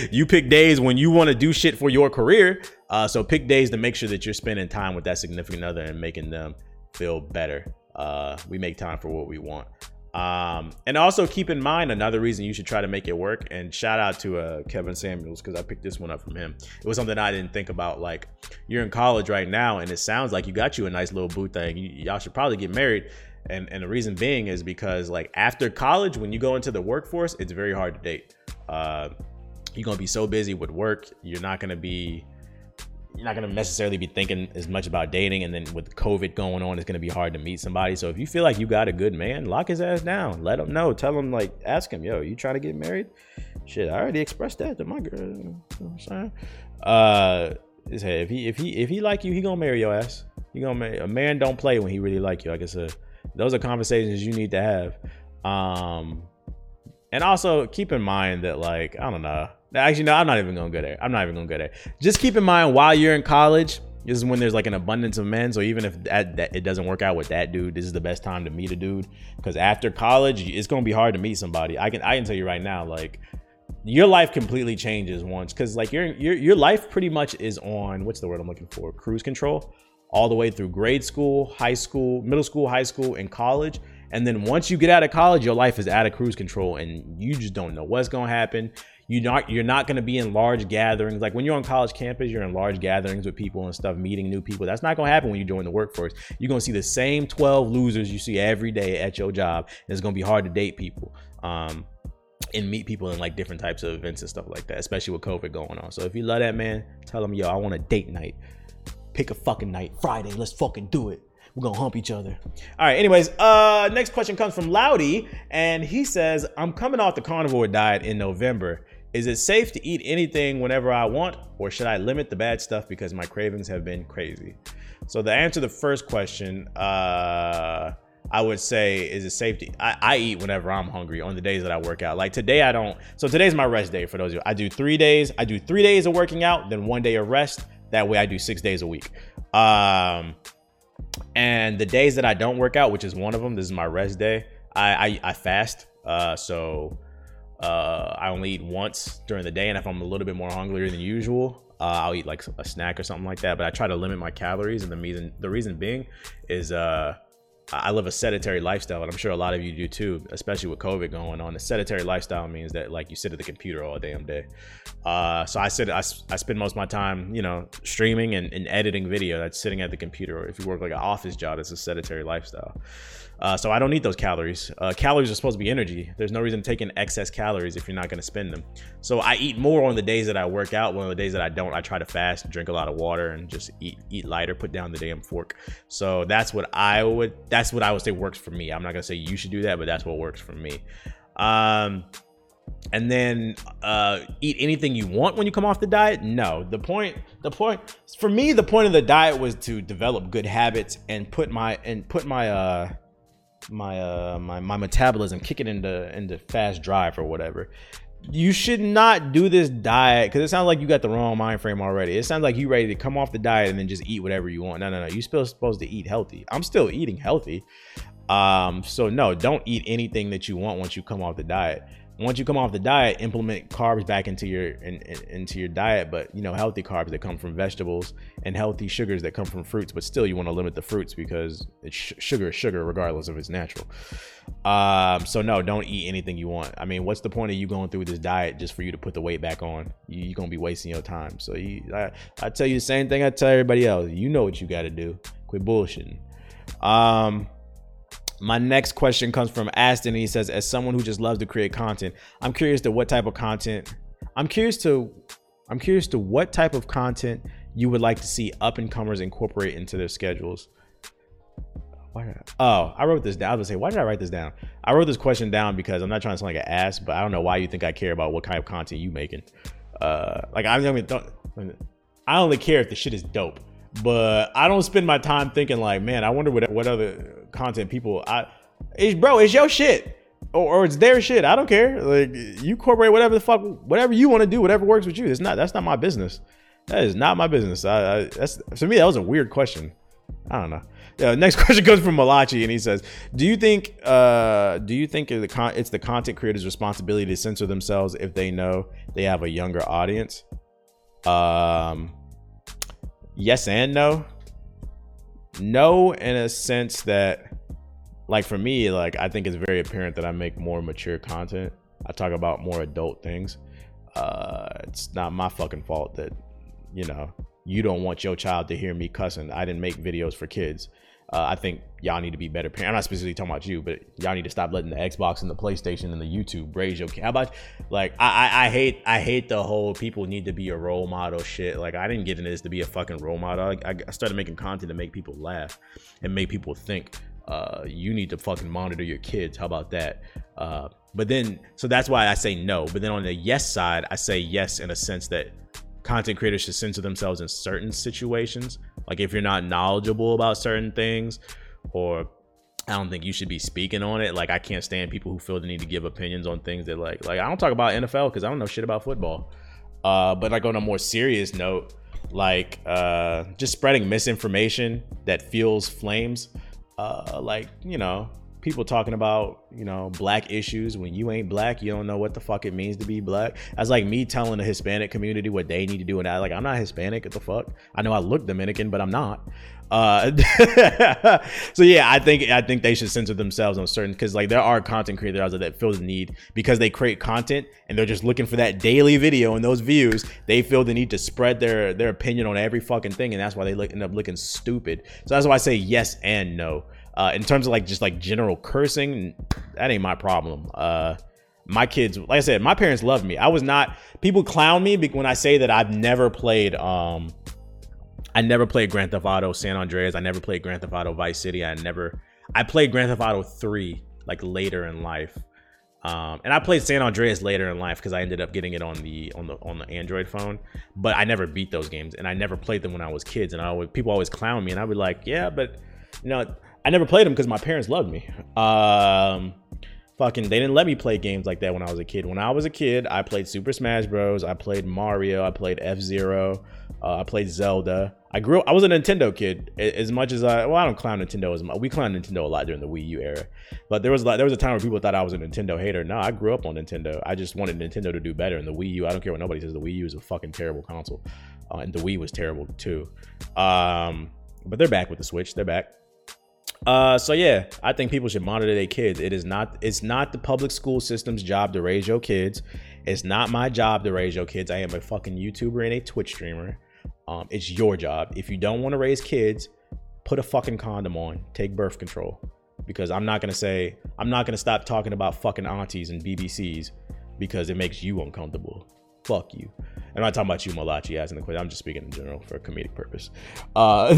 you pick days when you want to do shit for your career. Uh, so pick days to make sure that you're spending time with that significant other and making them feel better. Uh, we make time for what we want. Um, and also keep in mind another reason you should try to make it work. And shout out to uh, Kevin Samuels because I picked this one up from him. It was something I didn't think about. Like you're in college right now, and it sounds like you got you a nice little boo thing. Y'all should probably get married and and the reason being is because like after college when you go into the workforce it's very hard to date. Uh, you're gonna be so busy with work you're not gonna be you're not gonna necessarily be thinking as much about dating. And then with covid going on it's gonna be hard to meet somebody. So if you feel like you got a good man lock his ass down. Let him know. Tell him like ask him yo you trying to get married? Shit i already expressed that to my girl you know what i'm saying? Uh if he if he if he like you he gonna marry your ass. He gonna marry a man don't play when he really like you like i said those are conversations you need to have. Um, and also keep in mind that like I don't know. Actually, no, I'm not even gonna go there. I'm not even gonna go there. Just keep in mind while you're in college, this is when there's like an abundance of men. So even if that, that it doesn't work out with that dude, this is the best time to meet a dude. Because after college, it's gonna be hard to meet somebody. I can I can tell you right now, like your life completely changes once because like your your your life pretty much is on what's the word I'm looking for cruise control all the way through grade school, high school, middle school, high school, and college. And then once you get out of college, your life is out of cruise control and you just don't know what's to happen. You're not you're not to be in large gatherings. Like when you're on college campus, you're in large gatherings with people and stuff, meeting new people. That's not to happen when you join the workforce. You're to see the same 12 losers you see every day at your job. And it's to be hard to date people. Um, and meet people in like different types of events and stuff like that, especially with COVID going on. So if you love that man, tell him, yo, I want a date night pick a fucking night. Friday, let's fucking do it. We're gonna hump each other. All right, anyways, uh, next question comes from Loudy, and he says, I'm coming off the carnivore diet in November. Is it safe to eat anything whenever I want, or should I limit the bad stuff because my cravings have been crazy? So the answer to the first question, uh, I would say is it safe to I, I, eat whenever I'm hungry on the days that I work out. Like today I don't so today's my rest day for those of you. I do three days. I do three days of working out, then one day of rest. That way I do six days a week. Um, and the days that I don't work out, which is one of them, this is my rest day. I I, I fast. Uh, so uh, I only eat once during the day, and if I'm a little bit more hungrier than usual, uh, I'll eat like a snack or something like that. But I try to limit my calories, and the reason the reason being is uh, I live a sedentary lifestyle, and I'm sure a lot of you do too, especially with COVID going on. A sedentary lifestyle means that like you sit at the computer all damn day. Uh, so I sit, I, I spend most of my time, you know, streaming and, and editing video. That's sitting at the computer. Or if you work like an office job, it's a sedentary lifestyle. Uh, so I don't need those calories. Uh, calories are supposed to be energy. There's no reason in excess calories if you're not going to spend them. So I eat more on the days that I work out. One of the days that I don't, I try to fast, drink a lot of water, and just eat eat lighter. Put down the damn fork. So that's what I would. That's what I would say works for me. I'm not gonna say you should do that, but that's what works for me. Um, and then uh, eat anything you want when you come off the diet no the point the point for me the point of the diet was to develop good habits and put my and put my uh my uh my, my metabolism kick it into into fast drive or whatever. You should not do this diet because it sounds like you got the wrong mind frame already. It sounds like you ready to come off the diet and then just eat whatever you want. No no no. You're still supposed to eat healthy. I'm still eating healthy. Um so no don't eat anything that you want once you come off the diet once you come off the diet, implement carbs back into your in, in, into your diet, but you know healthy carbs that come from vegetables and healthy sugars that come from fruits. But still, you want to limit the fruits because sh- sugar is sugar, regardless if it's natural. Um, so no, don't eat anything you want. I mean, what's the point of you going through this diet just for you to put the weight back on? You, are gonna be wasting your time. So you, I, I tell you the same thing I tell everybody else. You know what you got to do. Quit bullshitting. Um my next question comes from Aston, and he says, "As someone who just loves to create content, I'm curious to what type of content. I'm curious to, I'm curious to what type of content you would like to see up and comers incorporate into their schedules." Why oh, I wrote this down. I was gonna say, why did I write this down? I wrote this question down because I'm not trying to sound like an ass, but I don't know why you think I care about what kind of content you making. Uh, like I don't, I only care if the shit is dope but I don't spend my time thinking like, man, I wonder what what other content people I it's bro, it's your shit. Or, or it's their shit. I don't care. Like you incorporate whatever the fuck whatever you want to do, whatever works with you. It's not that's not my business. That is not my business. I, I that's for me that was a weird question. I don't know. Yeah, next question comes from Malachi, and he says, "Do you think, uh, do you think it's the content creator's responsibility to censor themselves if they know they have a younger audience?" Um, yes and no. No, in a sense that, like for me, like I think it's very apparent that I make more mature content. I talk about more adult things. Uh, it's not my fucking fault that, you know, you don't want your child to hear me cussing. I didn't make videos for kids. Uh, I think y'all need to be better parents. I'm not specifically talking about you, but y'all need to stop letting the Xbox and the PlayStation and the YouTube raise your kid. How about like I, I, I hate I hate the whole people need to be a role model shit. Like I didn't get into this to be a fucking role model. I, I started making content to make people laugh and make people think. Uh, you need to fucking monitor your kids. How about that? Uh, but then, so that's why I say no. But then on the yes side, I say yes in a sense that content creators should censor themselves in certain situations. Like if you're not knowledgeable about certain things, or I don't think you should be speaking on it. Like I can't stand people who feel the need to give opinions on things that like like I don't talk about NFL because I don't know shit about football. Uh, but like on a more serious note, like uh, just spreading misinformation that fuels flames. Uh, like you know, people talking about you know black issues when you ain't black you don't know what the fuck it means to be black. That's like me telling the hispanic community what they need to do and i like i'm not hispanic what the fuck? I know i look dominican but i'm not. Uh so yeah i think i think they should censor themselves on certain because like there are content creators out there that feel the need because they create content and they're just looking for that daily video and those views. They feel the need to spread their their opinion on every fucking thing and that's why they look, end up looking stupid. So that's why i say yes and no uh, in terms of like just like general cursing, that ain't my problem. Uh, my kids, like I said, my parents love me. I was not. People clown me when I say that I've never played. Um, I never played Grand Theft Auto San Andreas. I never played Grand Theft Auto Vice City. I never. I played Grand Theft Auto three like later in life. Um, and I played San Andreas later in life because I ended up getting it on the on the on the Android phone. But I never beat those games, and I never played them when I was kids. And I always people always clown me, and I would be like, yeah, but you know, I never played them because my parents loved me. Um, fucking, they didn't let me play games like that when I was a kid. When I was a kid, I played Super Smash Bros. I played Mario. I played F Zero. Uh, I played Zelda. I grew. I was a Nintendo kid as much as I. Well, I don't clown Nintendo as much. We clown Nintendo a lot during the Wii U era, but there was like there was a time where people thought I was a Nintendo hater. No, I grew up on Nintendo. I just wanted Nintendo to do better. And the Wii U, I don't care what nobody says. The Wii U is a fucking terrible console, uh, and the Wii was terrible too. Um, but they're back with the Switch. They're back. Uh, so yeah, I think people should monitor their kids. It is not it's not the public school system's job to raise your kids. It's not my job to raise your kids. I am a fucking YouTuber and a Twitch streamer. Um, it's your job. If you don't want to raise kids, put a fucking condom on. Take birth control. because I'm not gonna say I'm not gonna stop talking about fucking aunties and BBCs because it makes you uncomfortable. Fuck you. I'm not talking about you, Malachi, as in the question. I'm just speaking in general for a comedic purpose. Uh,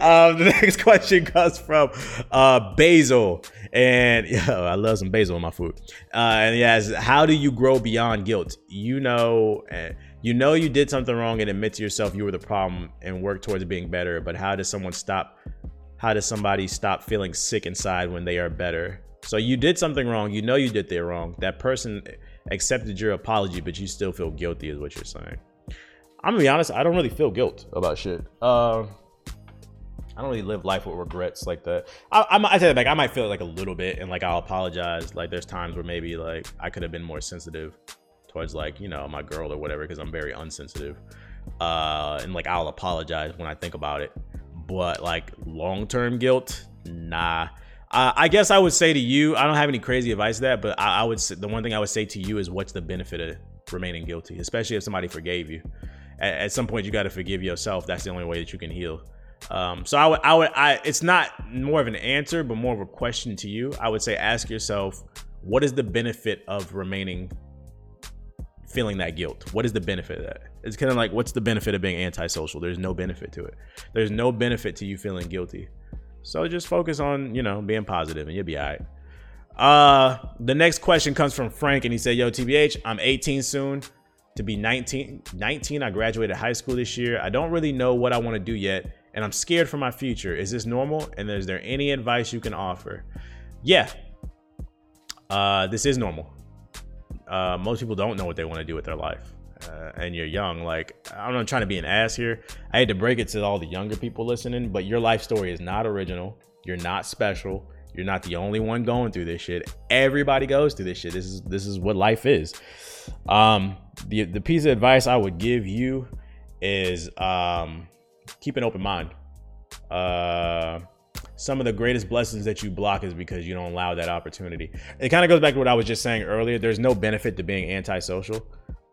um, the next question comes from uh, Basil, and yeah, I love some basil in my food. Uh, and yes, how do you grow beyond guilt? You know, you know you did something wrong and admit to yourself you were the problem and work towards being better. But how does someone stop? How does somebody stop feeling sick inside when they are better? So you did something wrong. You know you did that wrong. That person accepted your apology, but you still feel guilty, is what you're saying. I'm gonna be honest. I don't really feel guilt about shit. Uh, I don't really live life with regrets like that. I, I, I tell you, like I might feel it like a little bit, and like I'll apologize. Like there's times where maybe like I could have been more sensitive towards like you know my girl or whatever because I'm very unsensitive. Uh, and like I'll apologize when I think about it. But like long term guilt, nah. Uh, I guess I would say to you, I don't have any crazy advice to that, but I, I would say, the one thing I would say to you is what's the benefit of remaining guilty, especially if somebody forgave you. At, at some point, you got to forgive yourself. That's the only way that you can heal. Um, so I would, I would, I, it's not more of an answer, but more of a question to you. I would say, ask yourself, what is the benefit of remaining feeling that guilt? What is the benefit of that? It's kind of like, what's the benefit of being antisocial? There's no benefit to it. There's no benefit to you feeling guilty. So just focus on, you know, being positive and you'll be all right. Uh, the next question comes from Frank and he said, Yo, TBH, I'm 18 soon to be 19. 19, I graduated high school this year. I don't really know what I want to do yet and I'm scared for my future. Is this normal? And is there any advice you can offer? Yeah, uh, this is normal. Uh, most people don't know what they want to do with their life. Uh, and you're young, like I'm not trying to be an ass here. I hate to break it to all the younger people listening, but your life story is not original. You're not special. You're not the only one going through this shit. Everybody goes through this shit. This is this is what life is. Um, the the piece of advice I would give you is um, keep an open mind. Uh, some of the greatest blessings that you block is because you don't allow that opportunity. It kind of goes back to what I was just saying earlier. There's no benefit to being antisocial.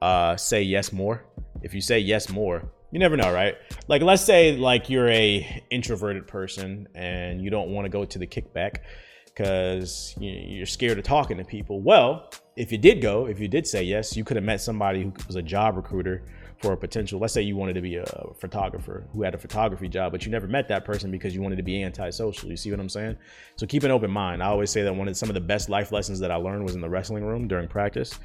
Uh, say yes more. If you say yes more, you never know, right? Like let's say like you're a introverted person and you don't want to go to the kickback because you're scared of talking to people. Well, if you did go, if you did say yes, you could have met somebody who was a job recruiter for a potential let's say you wanted to be a photographer who had a photography job but you never met that person because you wanted to be antisocial you see what i'm saying so keep an open mind i always say that one of some of the best life lessons that i learned was in the wrestling room during practice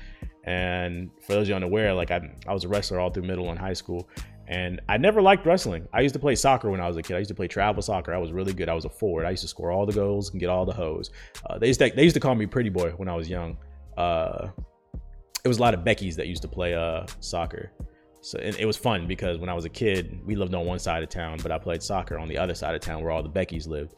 and for those of you unaware like I, I was a wrestler all through middle and high school and I never liked wrestling. I used to play soccer when I was a kid. I used to play travel soccer. I was really good. I was a forward. I used to score all the goals and get all the hoes. Uh, they used to they used to call me pretty boy when I was young. Uh, it was a lot of Becky's that used to play uh, soccer. So it was fun because when I was a kid, we lived on one side of town, but I played soccer on the other side of town where all the Beckys lived.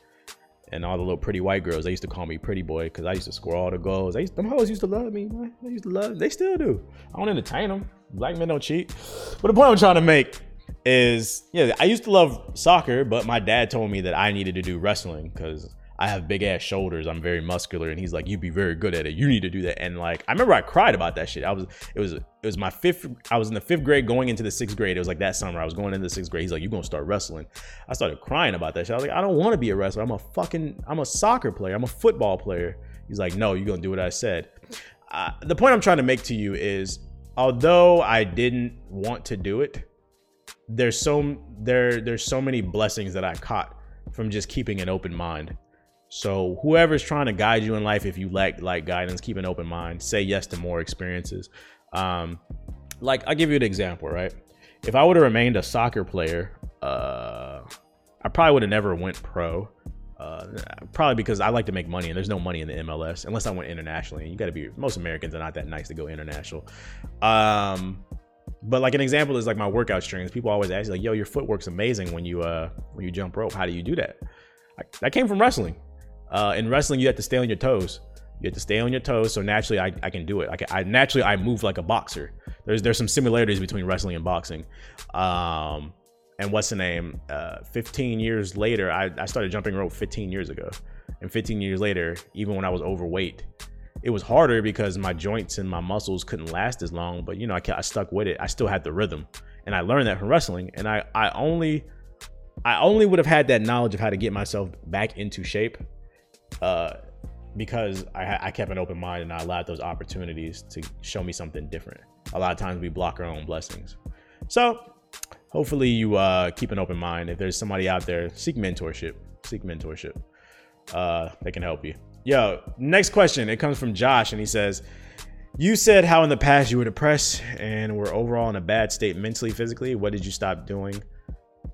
And all the little pretty white girls, they used to call me pretty boy because I used to score all the goals. They used, them hoes used to love me, man. They used to love. They still do. I don't entertain them. Black men don't cheat. But the point I'm trying to make is, yeah, I used to love soccer, but my dad told me that I needed to do wrestling because I have big ass shoulders. I'm very muscular, and he's like, "You'd be very good at it. You need to do that." And like, I remember I cried about that shit. I was, it was, it was my fifth. I was in the fifth grade, going into the sixth grade. It was like that summer. I was going into the sixth grade. He's like, "You're gonna start wrestling." I started crying about that shit. I was like, "I don't want to be a wrestler. I'm a fucking, I'm a soccer player. I'm a football player." He's like, "No, you're gonna do what I said." Uh, the point I'm trying to make to you is, although I didn't want to do it, there's so there there's so many blessings that I caught from just keeping an open mind so whoever's trying to guide you in life, if you lack like guidance, keep an open mind. Say yes to more experiences. Um, like I'll give you an example, right? If I would have remained a soccer player, uh, I probably would have never went pro. Uh, probably because I like to make money and there's no money in the MLS unless I went internationally. And you got to be most Americans are not that nice to go international. Um, but like an example is like my workout streams. People always ask like, "Yo, your footwork's amazing when you uh when you jump rope. How do you do that?" I, that came from wrestling. Uh, in wrestling, you have to stay on your toes. You have to stay on your toes. So naturally, I, I can do it. I, can, I naturally I move like a boxer. There's there's some similarities between wrestling and boxing. Um, and what's the name? Uh, 15 years later, I, I started jumping rope 15 years ago. And 15 years later, even when I was overweight, it was harder because my joints and my muscles couldn't last as long. But you know, I, I stuck with it. I still had the rhythm, and I learned that from wrestling. And I I only I only would have had that knowledge of how to get myself back into shape uh, because I, I kept an open mind and I allowed those opportunities to show me something different. A lot of times we block our own blessings. So hopefully you uh, keep an open mind. If there's somebody out there, seek mentorship. Seek mentorship. Uh, they can help you. Yo, next question. It comes from Josh and he says, you said how in the past you were depressed and were overall in a bad state mentally, physically. What did you stop doing?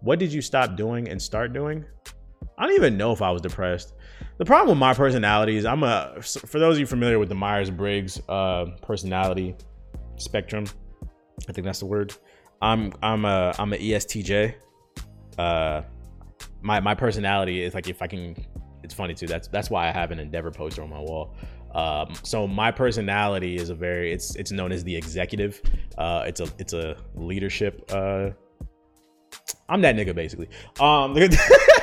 What did you stop doing and start doing? I don't even know if I was depressed. The problem with my personality is I'm a, for those of you familiar with the Myers Briggs uh, personality spectrum, I think that's the word. I'm I'm a I'm an ESTJ. Uh, my my personality is like if I can, it's funny too. That's that's why I have an Endeavor poster on my wall. Um, so my personality is a very it's it's known as the executive. Uh, it's a it's a leadership. Uh, I'm that nigga basically. Um,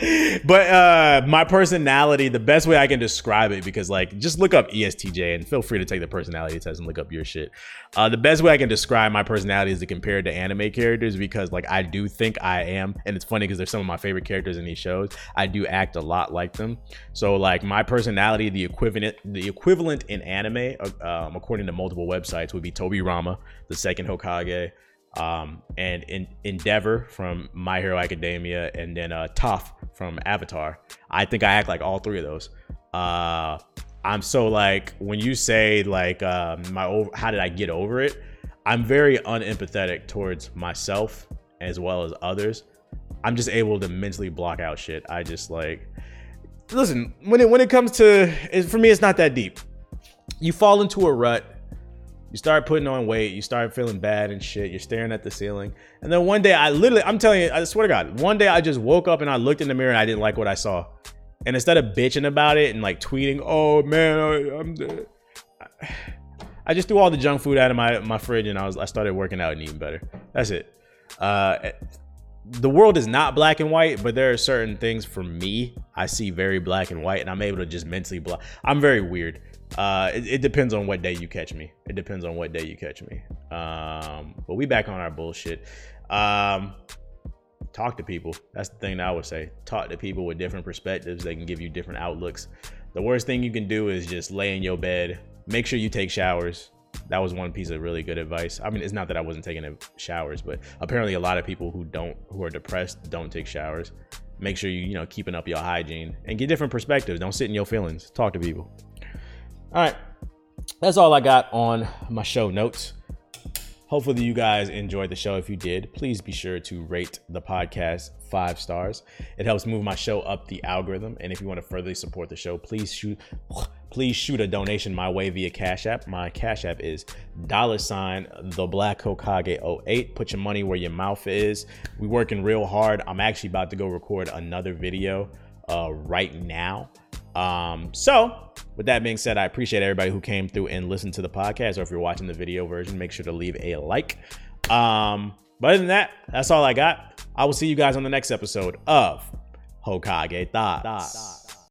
but uh, my personality, the best way I can describe it, because like just look up ESTJ and feel free to take the personality test and look up your shit. Uh, the best way I can describe my personality is to compare it to anime characters because like I do think I am, and it's funny because they're some of my favorite characters in these shows. I do act a lot like them. So like my personality, the equivalent, the equivalent in anime, uh, um, according to multiple websites, would be Tobirama, the second Hokage um, and in Endeavor from My Hero Academia, and then uh, Toph from Avatar. I think I act like all three of those. Uh, I'm so like when you say like uh, my over, how did I get over it? I'm very unempathetic towards myself as well as others. I'm just able to mentally block out shit. I just like listen when it when it comes to for me, it's not that deep. You fall into a rut you start putting on weight, you start feeling bad and shit, you're staring at the ceiling. And then one day I literally, I'm telling you, I swear to God, one day I just woke up and I looked in the mirror and I didn't like what I saw. And instead of bitching about it and like tweeting, oh man, I, am dead. I just threw all the junk food out of my, my fridge and I was I started working out and eating better. That's it. Uh, the world is not black and white, but there are certain things for me I see very black and white, and I'm able to just mentally block. I'm very weird. Uh, it, it, depends on what day you catch me. It depends on what day you catch me. Um, but we back on our bullshit. Um, talk to people. That's the thing that I would say. Talk to people with different perspectives. They can give you different outlooks. The worst thing you can do is just lay in your bed. Make sure you take showers. That was one piece of really good advice. I mean, it's not that I wasn't taking showers, but apparently a lot of people who don't, who are depressed, don't take showers. Make sure you, you know, keeping up your hygiene and get different perspectives. Don't sit in your feelings. Talk to people. All right. That's all I got on my show notes. Hopefully, you guys enjoyed the show. If you did, please be sure to rate the podcast five stars. It helps move my show up the algorithm. And if you want to further support the show, please shoot please shoot a donation my way via Cash App. My Cash App is dollar sign the Black Hokage 08. Put your money where your mouth is. We working real hard. I'm actually about to go record another video uh, right now. Um, so with that being said, I appreciate everybody who came through and listened to the podcast. Or if you're watching the video version, make sure to leave a like. Um, but other than that, that's all I got. I will see you guys on the next episode of Hokage Thoughts.